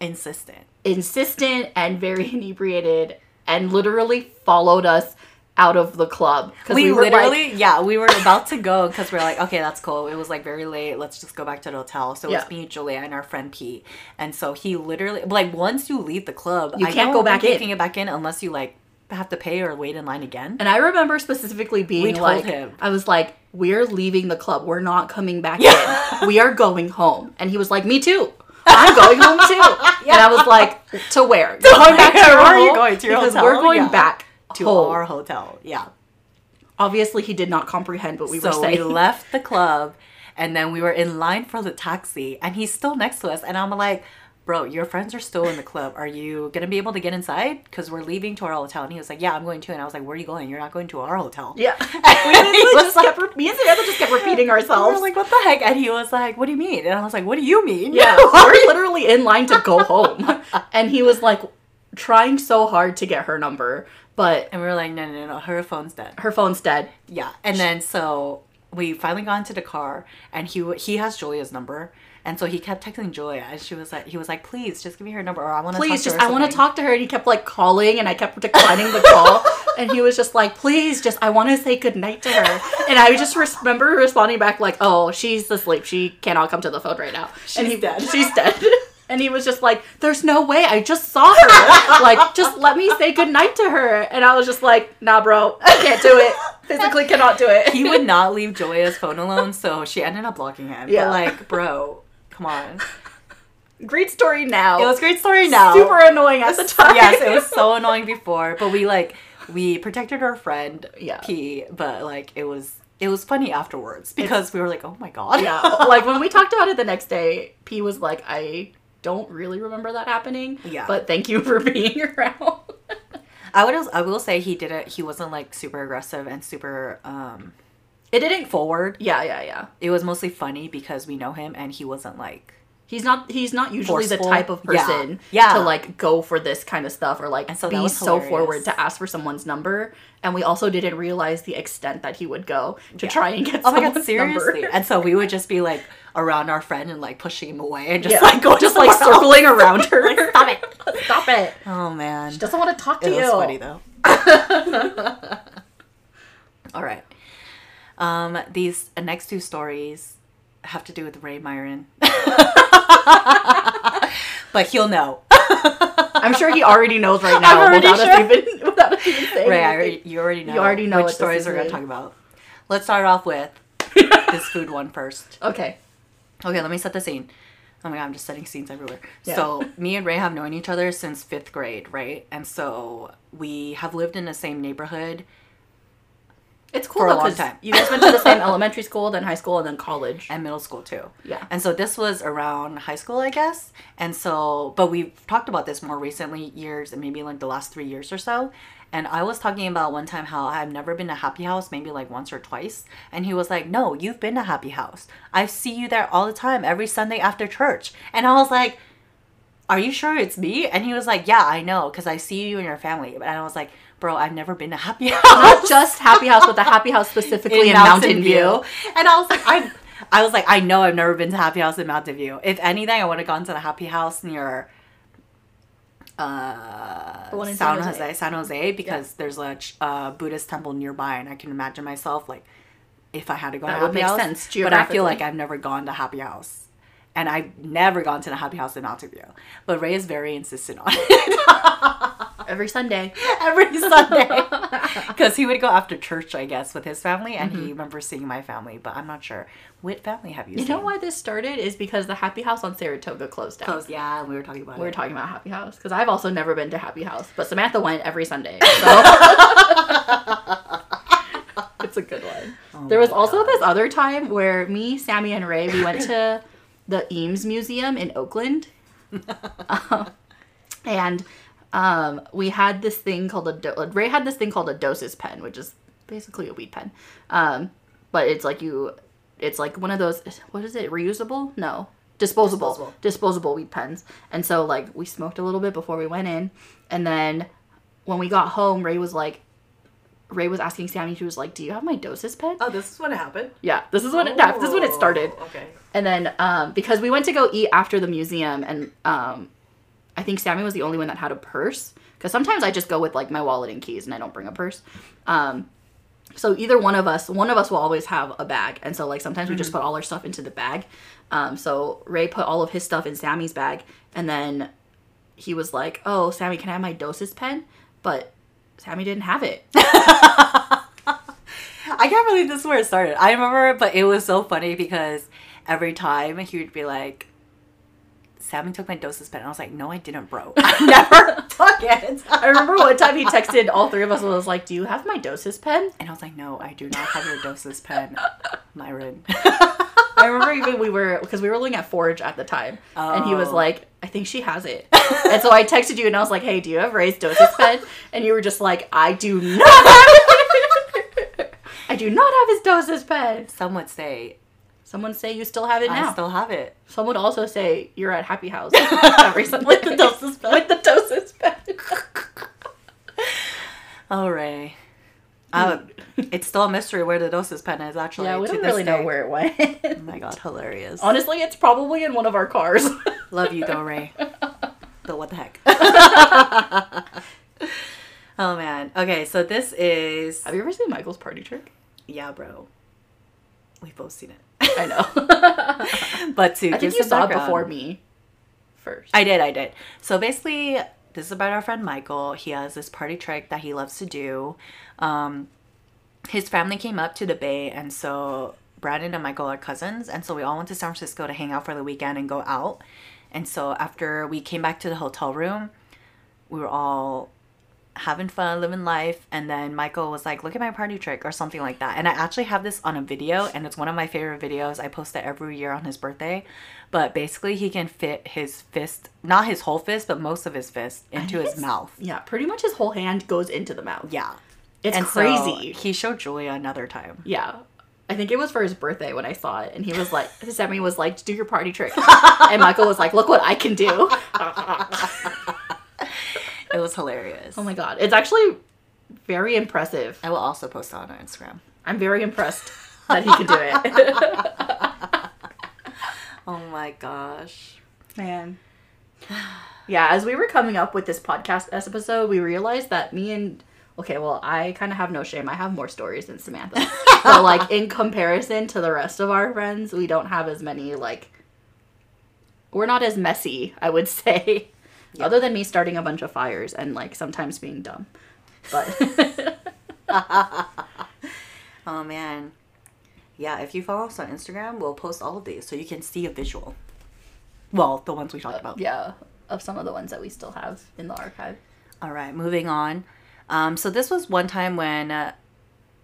Insistent. insistent and very inebriated and literally followed us out of the club because We, were, like- literally, yeah, we were about to go because we are like, okay, that's cool. It was like very late. Let's just go back to the hotel. So it Yeah. was me, Julia, and our friend Pete. And so he literally, like, once you leave the club, You I can't go back in. Get back in unless you like have to pay or wait in line again. And I remember specifically being We told like, him. I was like, we're leaving the club. We're not coming back Yeah. in. We are going home. And he was like, me too. (laughs) I'm going home too. And I was like, to where? (laughs) Going back to Where your are you going? To your because hotel? we're going Yeah. back To home. our hotel. Yeah. Obviously, he did not comprehend what we were saying. so we left the club and then we were in line for the taxi and he's still next to us and i'm like bro your friends are still in the club. Are you gonna be able to get inside? Because we're leaving to our hotel and he was like yeah i'm going to and i was like where are you going? You're not going to our hotel yeah. (laughs) And we he literally was just like- kept, re- me and Samantha just kept repeating (laughs) ourselves. we were like what the heck? And he was like what do you mean? And i was like what do you mean? Yeah, (laughs) we're literally in line to go home. And he was like trying so hard to get her number, but and we were like no no no. Her phone's dead. Her phone's dead. Yeah, and then so we finally got into the car, and he he has Julia's number, and so he kept texting Julia, and she was like, he was like, please just give me her number, or I want to please talk to just i want to talk to her and he kept like calling and i kept declining the call. (laughs) And he was just like please just i want to say goodnight to her. And i just remember responding back like oh she's asleep. She cannot come to the phone right now. And She's he, dead. she's dead. (laughs) And he was just like there's no way. I just saw her. (laughs) Like just let me say goodnight to her. And i was just like nah bro i can't do it. Physically cannot do it. He would not leave Julia's phone alone, so she ended up blocking him. Yeah. But like, bro, come on. (laughs) great story now It was great story now. super annoying at the time yes, it was so (laughs) annoying before, but we like we protected our friend Yeah. P, but like it was it was funny afterwards because we were like, oh my god. yeah like when we talked about it the next day p was like i don't really remember that happening Yeah. but thank you for (laughs) being around I would I will say he did it. He wasn't like super aggressive and super um it didn't forward. yeah yeah yeah It was mostly funny because we know him and he wasn't like he's not he's not usually the type of person Yeah. to like go for this kind of stuff or like And so be so forward to ask for someone's number and we also didn't realize the extent that he would go to Yeah. try and get Oh my god, seriously. number And so we would just be like around our friend and like pushing him away and just yeah. like going just like else. circling around (laughs) her like, stop it stop it Oh man. she doesn't want to talk to It you was funny though. (laughs) All right. Um, these uh, next two stories have to do with Ray Myron. (laughs) but he'll know. I'm sure he already knows right (laughs) now I'm already without sure. us even without us even saying Ray, already, you already know. You already know which what stories we're gonna talk about. Let's start off with (laughs) this food one first. Okay. Okay, let me set the scene. Oh my god, I'm just setting scenes everywhere. Yeah. So me and Ray have known each other since fifth grade, right? And so we have lived in the same neighborhood. It's cool For a though, long 'cause time. You guys went to the same (laughs) elementary school, then high school, and then college. and middle school too. Yeah. And so this was around high school, I guess. And so, but we've talked about this more recently, years and maybe like the last three years or so. And I was talking about one time how I've never been to Happy House, maybe like once or twice. And he was like, No, you've been to Happy House. I see you there all the time, every Sunday after church. And I was like, Are you sure it's me? And he was like, Yeah, I know, because I see you and your family. And I was like, Bro, I've never been to Happy (laughs) House Not just Happy House, but the Happy House specifically in, Mountain, View. And I was like, I, I was like, I know I've never been to Happy House in Mountain View. If anything, I would have gone to the Happy House near uh, in San San Jose. Jose. San Jose, because there's a uh, Buddhist temple nearby, and I can imagine myself like if I had to go That to happy house. sense But I feel like I've never gone to happy house, and I've never gone to the happy house in Mountain View. But Ray is very insistent on it (laughs) Every Sunday. every Sunday (laughs) because he would go after church, I guess, with his family, and Mm-hmm. he remembers seeing my family. But I'm not sure what family have you, You seen? know why this started is because the Happy House on Saratoga closed down. Close, yeah, we were talking about We were it. talking about Happy House because I've also never been to Happy House, but Samantha went every Sunday. So (laughs) it's a good one. Oh there was also God. this other time where me, Sammy, and Ray we went to the Eames Museum in Oakland, Um, (laughs) and um, we had this thing called a do- Ray had this thing called a dosist pen, which is basically a weed pen, um, but it's like you, it's like one of those. What is it? Reusable? No. Disposable, Disposable. disposable weed pens. And so like we smoked a little bit before we went in, and then when we got home, Ray was like, Ray was asking Sammy. She was like, "Do you have my dosist pen?" Oh, this is what happened. Yeah, this is when it happened. This is when it started. Oh, Okay. And then um, because we went to go eat after the museum, and um, I think Sammy was the only one that had a purse. Because sometimes I just go with like my wallet and keys, and I don't bring a purse. Um, so either one of us, one of us will always have a bag, and so like sometimes we just put all our stuff into the bag. Um, so Ray put all of his stuff in Sammy's bag, and then he was like, "Oh, Sammy, can I have my dosist pen?" But Sammy didn't have it. (laughs) I can't believe this is where it started. I remember, but it was so funny because every time he would be like, Sammy took my doses pen. And I was like, no, I didn't, bro. I (laughs) never took it. I remember one time he texted all three of us and was like, "Do you have my doses pen?" And I was like, no, I do not have your doses pen, (laughs) Myron. I remember even we were because we were looking at Forge at the time, and he was Oh. like, "I think she has it." and so I texted you and I was like, "Hey, do you have raised dosist pen?" And you were just like, "I do not have it. (laughs) I do not have his dosist pen." Some would say, Someone say you still have it now. I still have it. Some would also say you're at Happy House (laughs) Sunday With the dosist pen. With the dosist pen. (laughs) Oh, Ray. Uh, it's still a mystery where the dosist pen is actually. yeah, we don't really know where it went. Oh my god, hilarious. Honestly, it's probably in one of our cars. Love you though, Ray. (laughs) but what the heck? (laughs) oh man. Okay, so this is have you ever seen Michael's party trick? yeah, bro. We've both seen it. I know. (laughs) But to I give think you saw it before me first. I did, I did. So basically, this is about our friend Michael. He has this party trick that he loves to do. Um, his family came up to the Bay, and so Brandon and Michael are cousins, and so we all went to San Francisco to hang out for the weekend and go out. And so after we came back to the hotel room, we were all having fun, living life, and then Michael was like, "Look at my party trick" or something like that. And I actually have this on a video, and it's one of my favorite videos. I post it every year on his birthday. But basically, he can fit his fist, not his whole fist, but most of his fist into his It's- mouth. Yeah, pretty much his whole hand goes into the mouth. Yeah, It's And so crazy. he showed Julia another time. yeah. I think it was for his birthday when I saw it, and he was like, (laughs) Sammy was like, "Do your party trick," (laughs) and Michael was like, "Look what I can do." (laughs) It was hilarious. oh my god, it's actually very impressive. I will also post it on our Instagram. I'm very impressed (laughs) that he could do it. (laughs) Oh my gosh. Man. Yeah, as we were coming up with this podcast episode, we realized that me and okay, well, I kind of have no shame. I have more stories than Samantha. (laughs) but like in comparison to the rest of our friends, we don't have as many like we're not as messy, I would say. Other than me starting a bunch of fires and like sometimes being dumb. But (laughs) Oh man. Yeah, if you follow us on Instagram, we'll post all of these so you can see a visual. Well, the ones we talked about. yeah, of some of the ones that we still have in the archive. All right, moving on. Um, so this was one time when uh,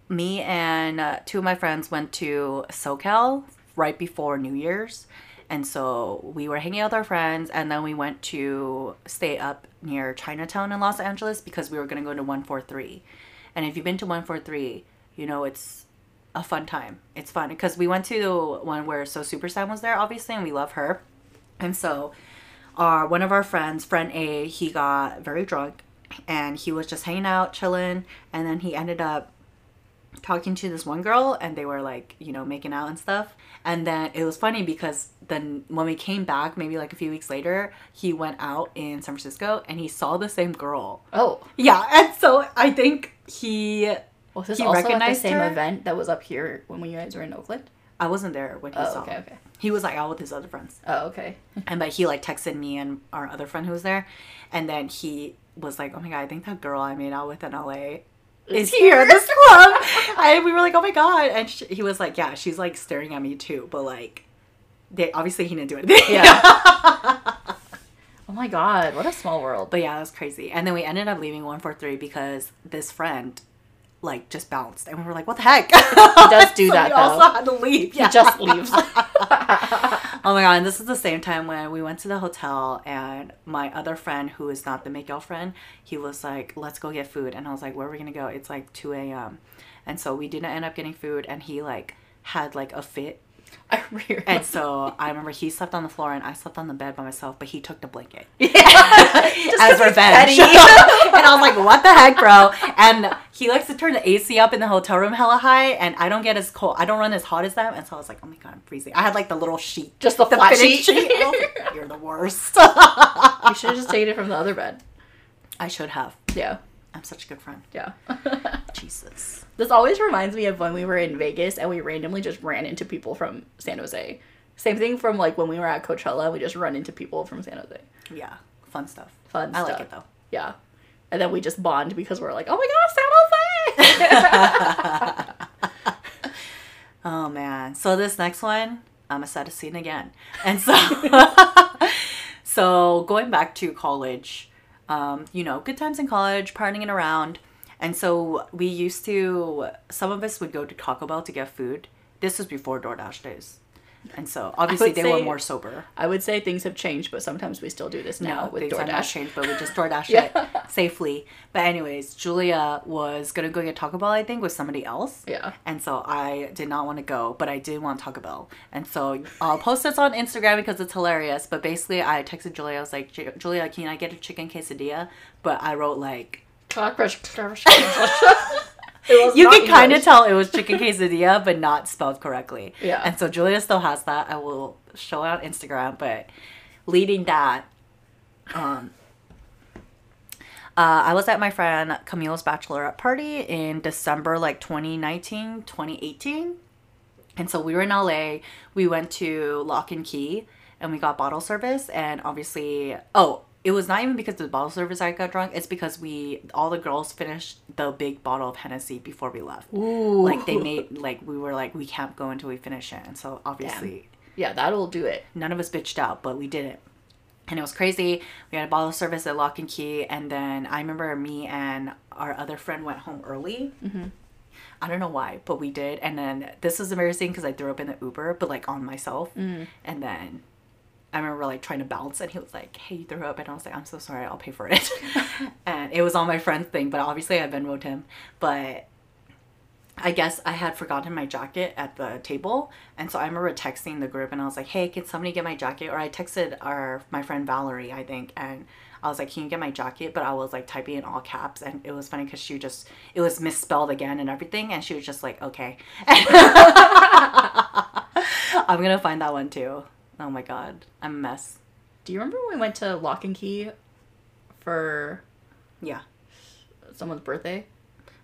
me and uh, two of my friends went to SoCal right before New Year's. And so we were hanging out with our friends, and then we went to stay up near Chinatown in Los Angeles because we were going to go to 143. And if you've been to 143, you know it's a fun time. It's fun because we went to one where So Super Sam was there, obviously, and we love her. And so our one of our friends, friend A, he got very drunk and he was just hanging out, chilling, and then he ended up talking to this one girl and they were like, you know, making out and stuff. And then it was funny because then when we came back, maybe like a few weeks later, he went out in San Francisco and he saw the same girl. Oh, Yeah, (laughs) and so I think he was this He also at the same her? event that was up here when you guys were in Oakland? I wasn't there when he Oh, saw. okay, okay. He was like out with his other friends. Oh, okay. (laughs) And but he like texted me and our other friend who was there, and then he was like, "Oh my god, I think that girl I made out with in LA is here at this club." (laughs) and we were like, "Oh my god!" And sh he was like, "Yeah, she's like staring at me too, but like, they obviously he didn't do anything." Yeah. (laughs) oh my god, what a small world. but yeah, that was crazy. And then we ended up leaving one four three because this friend. Like just bounced, and we were like, "What the heck?" He does do (laughs) that, We though. also had to leave. Yeah. He just leaves. Oh my god, and this is the same time when we went to the hotel and my other friend who is not the makeout friend, he was like, Let's go get food and I was like, Where are we gonna go? It's like two AM. And so we didn't end up getting food and he like had like a fit. (laughs) I remember. And so I remember he slept on the floor and I slept on the bed by myself, but he took the blanket (laughs) (laughs) Just as revenge. and I was like, What the heck, bro? And he likes to turn the AC up in the hotel room hella high and I don't get as cold I don't run as hot as them and so I was like, Oh my god, I'm freezing. I had like the little sheet Just the flat fitted sheet. Like, (laughs) You're the worst. you should have just taken it from the other bed. I should have. Yeah. I'm such a good friend. Yeah. (laughs) Jesus. this always reminds me of when we were in Vegas and we randomly just ran into people from San Jose. Same thing from like when we were at Coachella, we just run into people from San Jose. Yeah, fun stuff. Fun I like it though. Yeah. And then we just bond because we're like, oh my god, San Jose! Oh man. So this next one, I'm a set a scene again. And so (laughs) so going back to college, um, you know, good times in college, partying around. And so we used to some of us would go to Taco Bell to get food. This was before DoorDash days. And so obviously they were more sober. I would say things have changed, but sometimes we still do this now No, with things have not changed, but we just (laughs) DoorDash Yeah. it safely. But anyways, Julia was gonna go get Taco Bell, I think, with somebody else. Yeah. And so I did not want to go, but I did want Taco Bell. And so I'll post this on Instagram because it's hilarious. But basically, I texted Julia. I was like, Julia, can I get a chicken quesadilla? But I wrote like, was (laughs) (laughs) you can kind of tell it was chicken quesadilla, (laughs) but not spelled correctly. Yeah. And so Julia still has that. I will show it on Instagram. But leading that, um, uh, I was at my friend Camille's bachelorette party in December, like 2019, 2018. And so we were in LA. We went to Lock and Key and we got bottle service. And obviously, oh, it was not even because of the bottle service I got drunk. It's because we, all the girls finished the big bottle of Hennessy before we left. Ooh. Like they made, (laughs) like we were like, we can't go until we finish it. And so obviously, Yeah, that'll do it. none of us bitched out, but we did it. And it was crazy. We had a bottle service at Lock and Key, and then I remember me and our other friend went home early. Mm-hmm. I don't know why, but we did. And then this was embarrassing because I threw up in the Uber, but like on myself. Mm. And then I remember like trying to bounce, and he was like, "Hey, you threw up," and I was like, "I'm so sorry, I'll pay for it." (laughs) and it was on my friend's thing, but obviously I Venmoed him. But I guess I had forgotten my jacket at the table, and so I remember texting the group, and I was like, "Hey, can somebody get my jacket?" Or I texted our my friend Valerie, I think, and I was like, "Can you get my jacket?" But I was like typing in all caps, and it was funny because she just it was misspelled again and everything, and she was just like, "Okay." (laughs) I'm gonna find that one too. Oh my god, I'm a mess. Do you remember when we went to Lock and Key for Yeah, someone's birthday?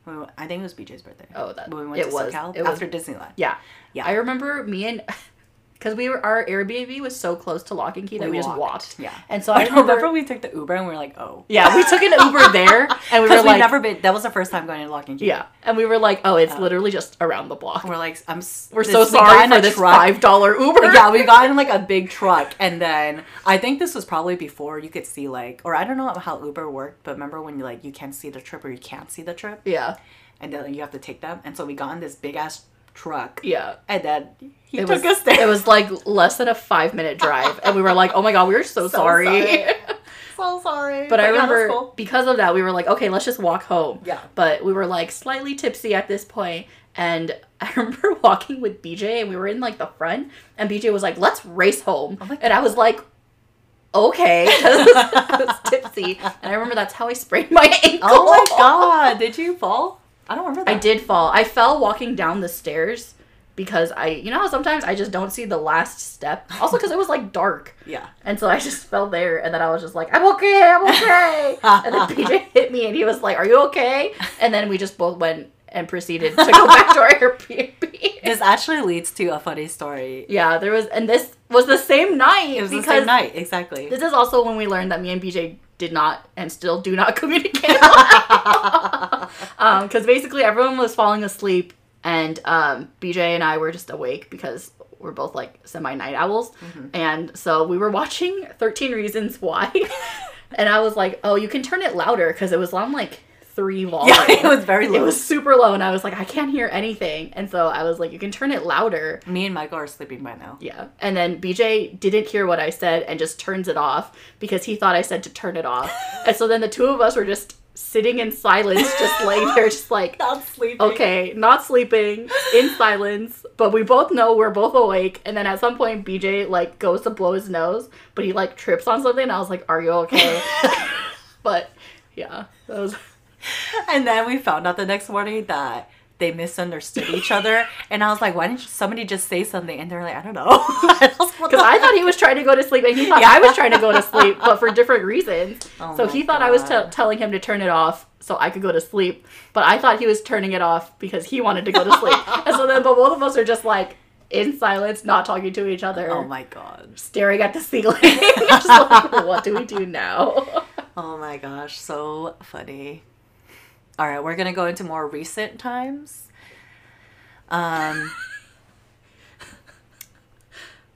We went- I think it was BJ's birthday. Oh, that- when we went it to was- SoCal it was- after Disneyland. Yeah. Yeah. I remember me and (laughs) because we were our Airbnb was so close to Lock and Key that we, We just walked, yeah. And so I I remember, remember we took the Uber and we were like, oh. yeah, we took an Uber there (laughs) and we were like, never been. That was the first time going to Lock and Key. yeah, and we were like, oh, it's literally just around the block. We're like, I'm. We're so sorry for this truck. five dollar Uber. yeah, we got in like a (laughs) big truck, and then I think this was probably before you could see like, or I don't know how Uber worked, but remember when you like you can't see the trip or you can't see the trip, yeah, and then you have to take them, and so we got in this big ass truck, yeah. and then he It took was us there. it was like less than a five minute drive, and we were like, oh my god, we were so, (laughs) So sorry. sorry. (laughs) so sorry, But I yeah, remember cool. because of that, we were like, okay, let's just walk home. Yeah. But we were like slightly tipsy at this point, and (laughs) I remember walking with BJ, and we were in like the front, and BJ was like, let's race home, Oh and I was like, okay, I was tipsy, and I remember that's how I sprained my ankle. Oh my god, did you fall? I don't remember that. I did fall. I fell walking down the stairs because I, you know how sometimes I just don't see the last step. Also because it was like dark. Yeah. And so I just fell there, and then I was just like, I'm okay, I'm okay. and then BJ (laughs) hit me, and he was like, Are you okay? And then we just both went and proceeded to go back to our (laughs) Airbnb. This actually leads to a funny story. yeah, there was, and this was the same night. It was the same night, exactly. This is also when we learned that me and BJ did not and still do not (laughs) communicate. (laughs) Because basically everyone was falling asleep, and um, BJ and I were just awake because we're both like semi night owls. And so we were watching 13 Reasons Why. (laughs) and I was like, oh, you can turn it louder because it was on like three yeah, (laughs) it was very low. It was super low, and I was like, I can't hear anything. And so I was like, you can turn it louder. Me and Michael are sleeping by now. Yeah. And then BJ didn't hear what I said and just turns it off because he thought I said to turn it off. (laughs) and so then the two of us were just sitting in silence, just (laughs) laying there, just like, Not sleeping. okay, not sleeping, in silence. But we both know we're both awake. And then at some point, BJ like goes to blow his nose, but he like trips on something. And I was like, are you okay? but yeah, that was. (laughs) And then we found out the next morning that they misunderstood each other. And I was like, why didn't somebody just say something? And they're like, I don't know. (laughs) Because I thought he was trying to go to sleep and he thought Yeah. I was trying to go to sleep, but for different reasons. (laughs) Oh so he thought I was t- telling him to turn it off so I could go to sleep, but I thought he was turning it off because he wanted to go to sleep. and so then, but both of us are just like in silence, not talking to each other, Oh my god. staring at the ceiling. just like, what do we do now? Oh my gosh, so funny. All right, we're gonna go into more recent times. Um,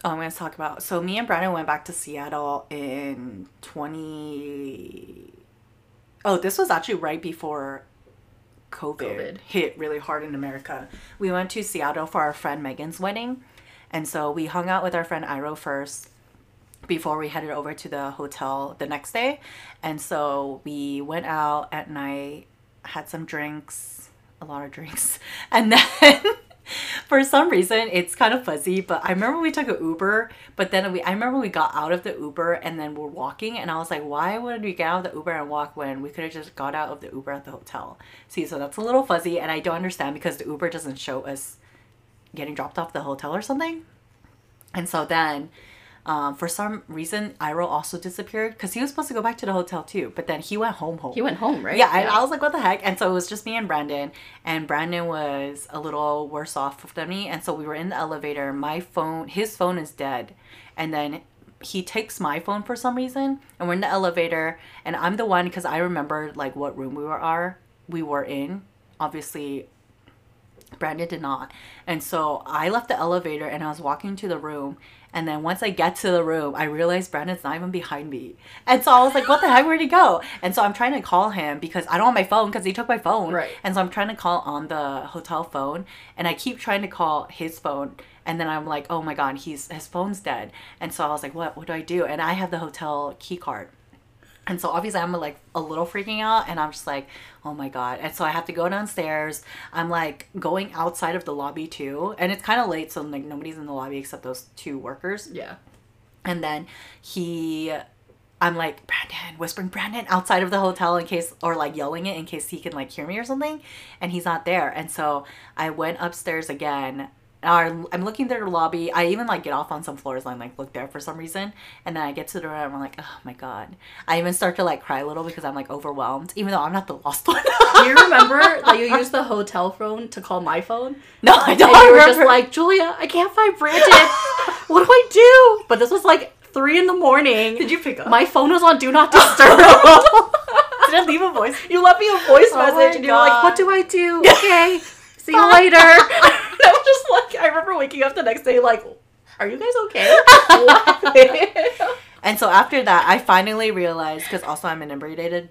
oh, I'm gonna talk about. So me and Brandon went back to Seattle in 20. Oh, this was actually right before COVID, COVID. hit really hard in America. We went to Seattle for our friend Megan's wedding, and so we hung out with our friend Iro first before we headed over to the hotel the next day. And so we went out at night, had some drinks, a lot of drinks. (laughs) And then (laughs) for some reason it's kind of fuzzy, but I remember we took an Uber, but then we I remember we got out of the Uber and then we're walking and I was like, why would we get out of the Uber and walk when we could have just got out of the Uber at the hotel? See, so that's a little fuzzy and I don't understand because the Uber doesn't show us getting dropped off the hotel or something. And so then, um, for some reason, Iro also disappeared because he was supposed to go back to the hotel too, but then he went home home. he went home, right? Yeah, and I was like, what the heck? And so it was just me and Brandon, and Brandon was a little worse off than me. And so we were in the elevator. My phone, his phone is dead. And then he takes my phone for some reason, and we're in the elevator, and I'm the one because I remember like what room we were are we were in. Obviously, Brandon did not. And so I left the elevator and I was walking to the room. And then once I get to the room, I realized Brandon's not even behind me. And so I was like, what the heck? Where'd he go? And so I'm trying to call him because I don't have my phone because he took my phone. Right. And so I'm trying to call on the hotel phone. And I keep trying to call his phone. And then I'm like, oh my God, he's his phone's dead. And so I was like, what, what do I do? And I have the hotel key card. And so obviously I'm like a little freaking out and I'm just like, oh my God. And so I have to go downstairs. I'm like going outside of the lobby too. And it's kind of late, so like nobody's in the lobby except those two workers. Yeah. And then he, I'm like, Brandon, whispering Brandon outside of the hotel in case, or like yelling it in case he can like hear me or something. And he's not there. And so I went upstairs again. Or I'm looking through the lobby. I even like get off on some floors and like look there for some reason. And then I get to the room and I'm like, oh my God. I even start to like cry a little because I'm like overwhelmed, even though I'm not the lost one. Do you remember (laughs) that you used the hotel phone to call my phone? no, I don't you were remember. just like, Julia, I can't find Brandon. (laughs) what do I do? But this was like three in the morning. Did you pick up? My phone was on Do Not Disturb. (laughs) Did I leave a voice? you left me a voice Oh message and you were like, What do I do? Okay. See you later. I was just like, I remember waking up the next day like, Are you guys okay? (laughs) And so after that, I finally realized because also I'm inebriated.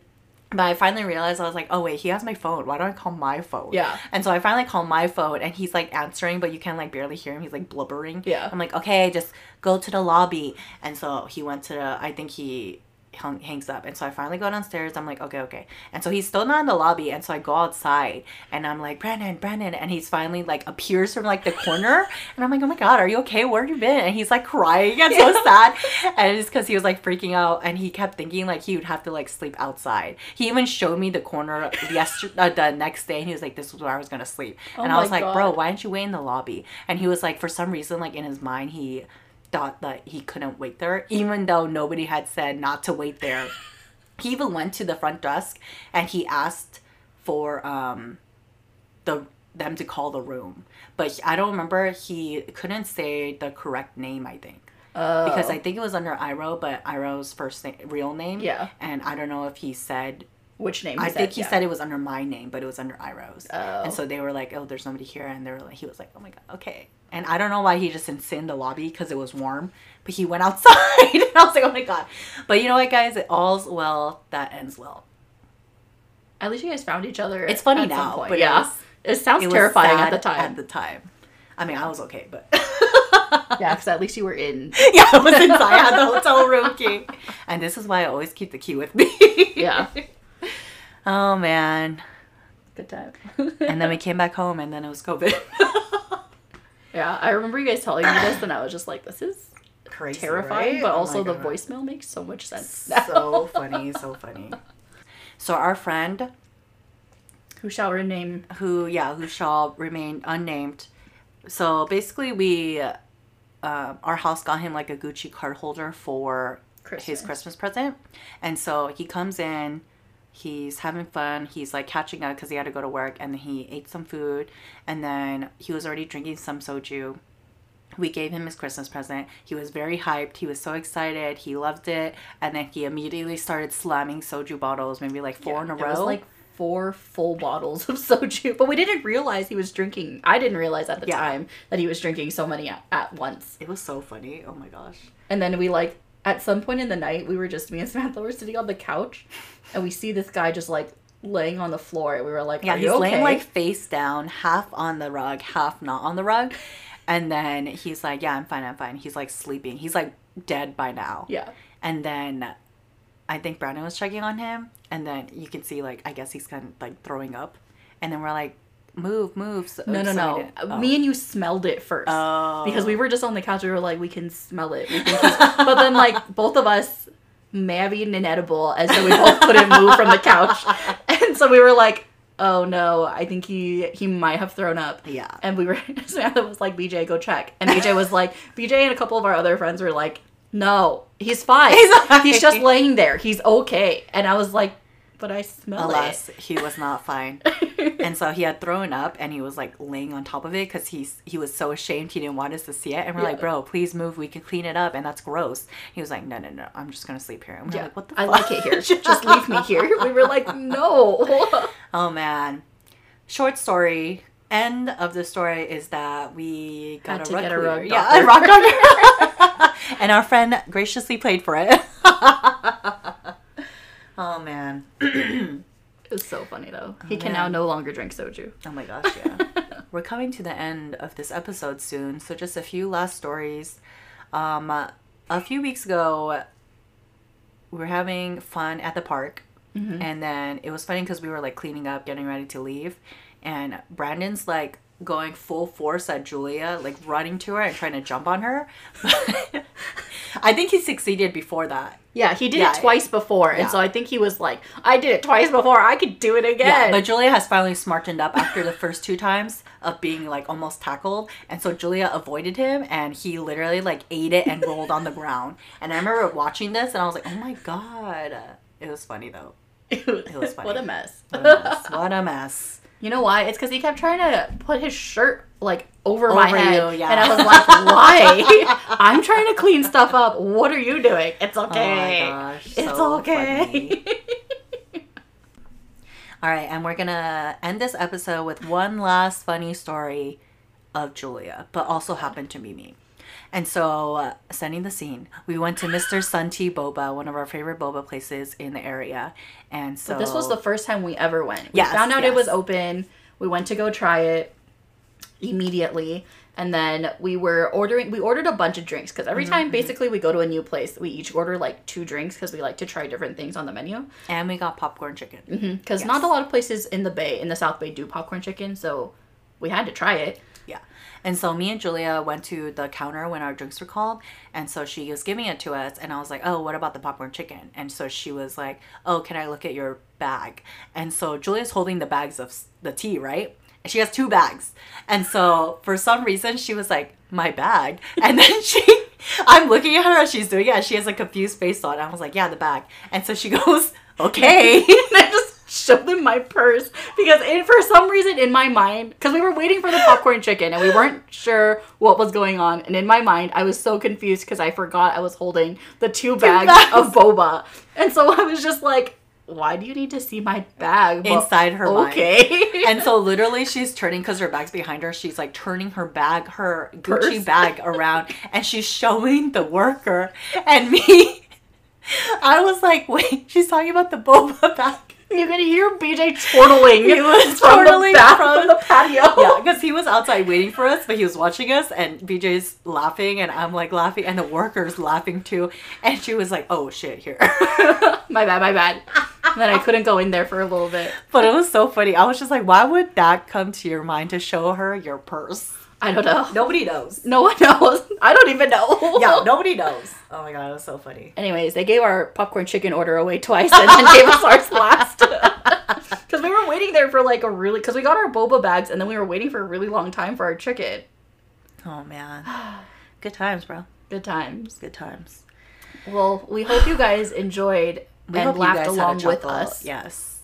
But I finally realized I was like, oh wait, he has my phone. Why don't I call my phone? Yeah. And so I finally call my phone, and he's like answering, but you can like barely hear him. He's like blubbering. Yeah. I'm like, okay, just go to the lobby. And so he went to the. I think he hung, hangs up. And so I finally go downstairs. I'm like, okay, okay. And so he's still not in the lobby. And so I go outside and I'm like, Brandon, Brandon. And he's finally like appears from like the corner. (laughs) And I'm like, oh my God, are you okay? Where have you been? And he's like crying and so (laughs) sad. And it's because he was like freaking out and he kept thinking like he would have to like sleep outside. He even showed me the corner (laughs) yesterday, uh, the next day. And he was like, this is where I was going to sleep. Oh and I was like, bro, why didn't you wait in the lobby? And he was like, for some reason, like in his mind, he thought that he couldn't wait there, even though nobody had said not to wait there. (laughs) he even went to the front desk and he asked for um the them to call the room, but I don't remember. He couldn't say the correct name. I think Oh. because I think it was under Iro, but Iro's first name, real name. Yeah. And I don't know if he said Which name? I think he yeah. said it was under my name, but it was under Iro's. Oh. And so they were like, "Oh, there's somebody here," and they were like, he was like, "Oh my god, okay." And I don't know why he just didn't sit in the lobby because it was warm, but he went (laughs) outside, and I was like, "Oh my god!" But you know what, guys? It all's well that ends well. At least you guys found each other. It's funny at some now, point. but it yeah, was- it sounds It terrifying at the time. At the time, I mean, I was okay, but (laughs) yeah, because at least you were in. (laughs) yeah, I was inside. I had the hotel room key, and this is why I always keep the key with me. Yeah, oh man. good time. And then we (laughs) came back home, and then it was COVID. (laughs) yeah, I remember you guys telling me this, and I was just like, "This is Crazy, terrifying," right? but Oh also my the God. voicemail makes so much sense. so funny, so funny. (laughs) So our friend Who shall rename? who yeah, who shall remain unnamed. So basically we uh, our house got him like a Gucci card holder for Christmas. his Christmas present. And so he comes in, he's having fun, he's like catching up cuz he had to go to work and then he ate some food and then he was already drinking some soju. We gave him his Christmas present. He was very hyped. He was so excited. He loved it. And then he immediately started slamming soju bottles, maybe like four in a It row. was like four full bottles of (laughs) soju, but we didn't realize he was drinking. I didn't realize at the Yeah. time that he was drinking so many at, at once. it was so funny. Oh my gosh. And then we like at some point in the night, we were just me and Samantha were sitting on the couch, and we see this guy just like laying on the floor. And we were like, Yeah, "Are he's okay?" laying like face down, half on the rug, half not on the rug. And then he's like, Yeah, I'm fine, I'm fine. He's like sleeping. He's like dead by now. yeah, And then I think Brandon was checking on him. And then you can see, like, I guess he's kind of like throwing up. And then we're like, Move, move. So, no, no, no. Uh, oh. Me and you smelled it first. Oh. because we were just on the couch. We were like, we can smell it. We think but then like (laughs) both of us may have eaten an edible, and so we both couldn't move from the couch, (laughs) and so we were like, oh no, I think he he might have thrown up. Yeah. And we were (laughs) Samantha was like, BJ, go check, and BJ was like, BJ and a couple of our other friends were like, no, he's fine. He's fine. He's just laying there. He's okay. And I was like, but I smell Alas, he was not fine. (laughs) and so he had thrown up and he was like laying on top of it because he's he was so ashamed he didn't want us to see it. And we're like bro please move. We can clean it up. And that's gross. He was like no no no. I'm just gonna sleep here. And we're yeah, like what the fuck? I fuck? like it here. Just leave me here. We were like, (laughs) no. (laughs) oh man. Short story. End of the story is that we got Had a to rug get a rug yeah a rug doctor and our friend graciously played for it oh man (clears throat) It was so funny though. He can man. now no longer drink soju. Oh my gosh, yeah. (laughs) We're coming to the end of this episode soon, so just a few last stories. Um, a few weeks ago, we were having fun at the park, and then it was funny because we were like cleaning up, getting ready to leave, and Brandon's like going full force at Julia, like running to her and trying to jump on her. (laughs) I think he succeeded before that. Yeah, he did Yeah, it twice before, yeah. and so I think he was like, "I did it twice before. I could do it Yeah, again." but Julia has finally smartened up after the first two times of being like almost tackled, and so Julia avoided him, and he literally like ate it and rolled on the ground. And I remember watching this, and I was like, "Oh my god!" It was funny though. (laughs) it was (laughs) funny. What a mess. What a mess! What a mess. You know why? It's because he kept trying to put his shirt like over, my head, you, yeah. and I was like, (laughs) "Why? (laughs) I'm trying to clean stuff up. What are you doing? It's Oh okay. my gosh! It's so okay." (laughs) All right, and we're gonna end this episode with one last funny story of Julia, but also happened to be me. And so, uh, setting the scene, we went to Mr. Sun Tea Boba, one of our favorite boba places in the area. And so this was the first time we ever went. We Yes, found out it was open. We went to go try it immediately. And then we were ordering, we ordered a bunch of drinks because every mm-hmm, time mm-hmm. basically we go to a new place, we each order like two drinks because we like to try different things on the menu. And we got popcorn chicken. Mm-hmm, because not a lot of places in the Bay, in the South Bay, do popcorn chicken. So we had to try it. And so me and Julia went to the counter when our drinks were called. And so she was giving it to us. And I was like, oh, what about the popcorn chicken? And so she was like, oh, can I look at your bag? And so Julia's holding the bags of the tea, right? She has two bags. And so for some reason, she was like, my bag. (laughs) And then she, I'm looking at her as she's doing it. She has a confused face on. I was like, yeah, the bag. And so she (laughs) goes, okay. (laughs) and I just showed them my purse because it, for some reason in my mind, because we were waiting for the popcorn chicken and we weren't sure what was going on, and in my mind I was so confused because I forgot I was holding the two bags, bags. of boba, and so I was just like, "Why do you need to see my bag But Inside her mind. Okay, (laughs) and so literally she's turning because her bag's behind her she's like turning her bag her gucci Purse. bag around (laughs) and she's showing the worker and me (laughs) i was like wait she's talking about the boba bag you can hear BJ chortling. He was from chortling the back from- of the patio. (laughs) yeah because he was outside waiting for us but he was watching us and bj's laughing and i'm like laughing and the worker's laughing too and she was like oh shit here (laughs) (laughs) my bad, my bad. And then I couldn't go in there for a little bit. but it was so funny i was just like why would that come to your mind to show her your purse I don't know. nobody knows No one knows. (laughs) I don't even know. yeah nobody knows oh my god it was so funny Anyways, they gave our popcorn chicken order away twice and then gave us ours last. (laughs) (laughs) Because we were waiting there for like a really, because we got our boba bags and then we were waiting for a really long time for our chicken. Oh man. (sighs) Good times, bro. Good times. Good times. Well, we hope you guys enjoyed We and laughed guys had a along with us. Yes.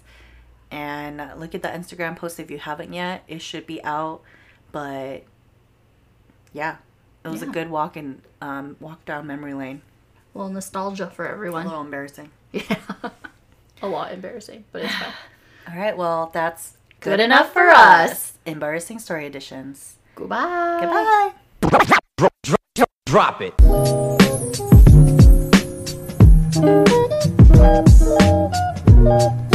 And look at the Instagram post if you haven't yet. It should be out. But yeah. It was a good walk and um, walk down memory lane. A little nostalgia for everyone. A little embarrassing. (laughs) Yeah. a lot embarrassing, but it's fine. (sighs) All right, well, that's Good enough for us. Embarrassing story editions. Goodbye. Goodbye. Drop it. Thank you.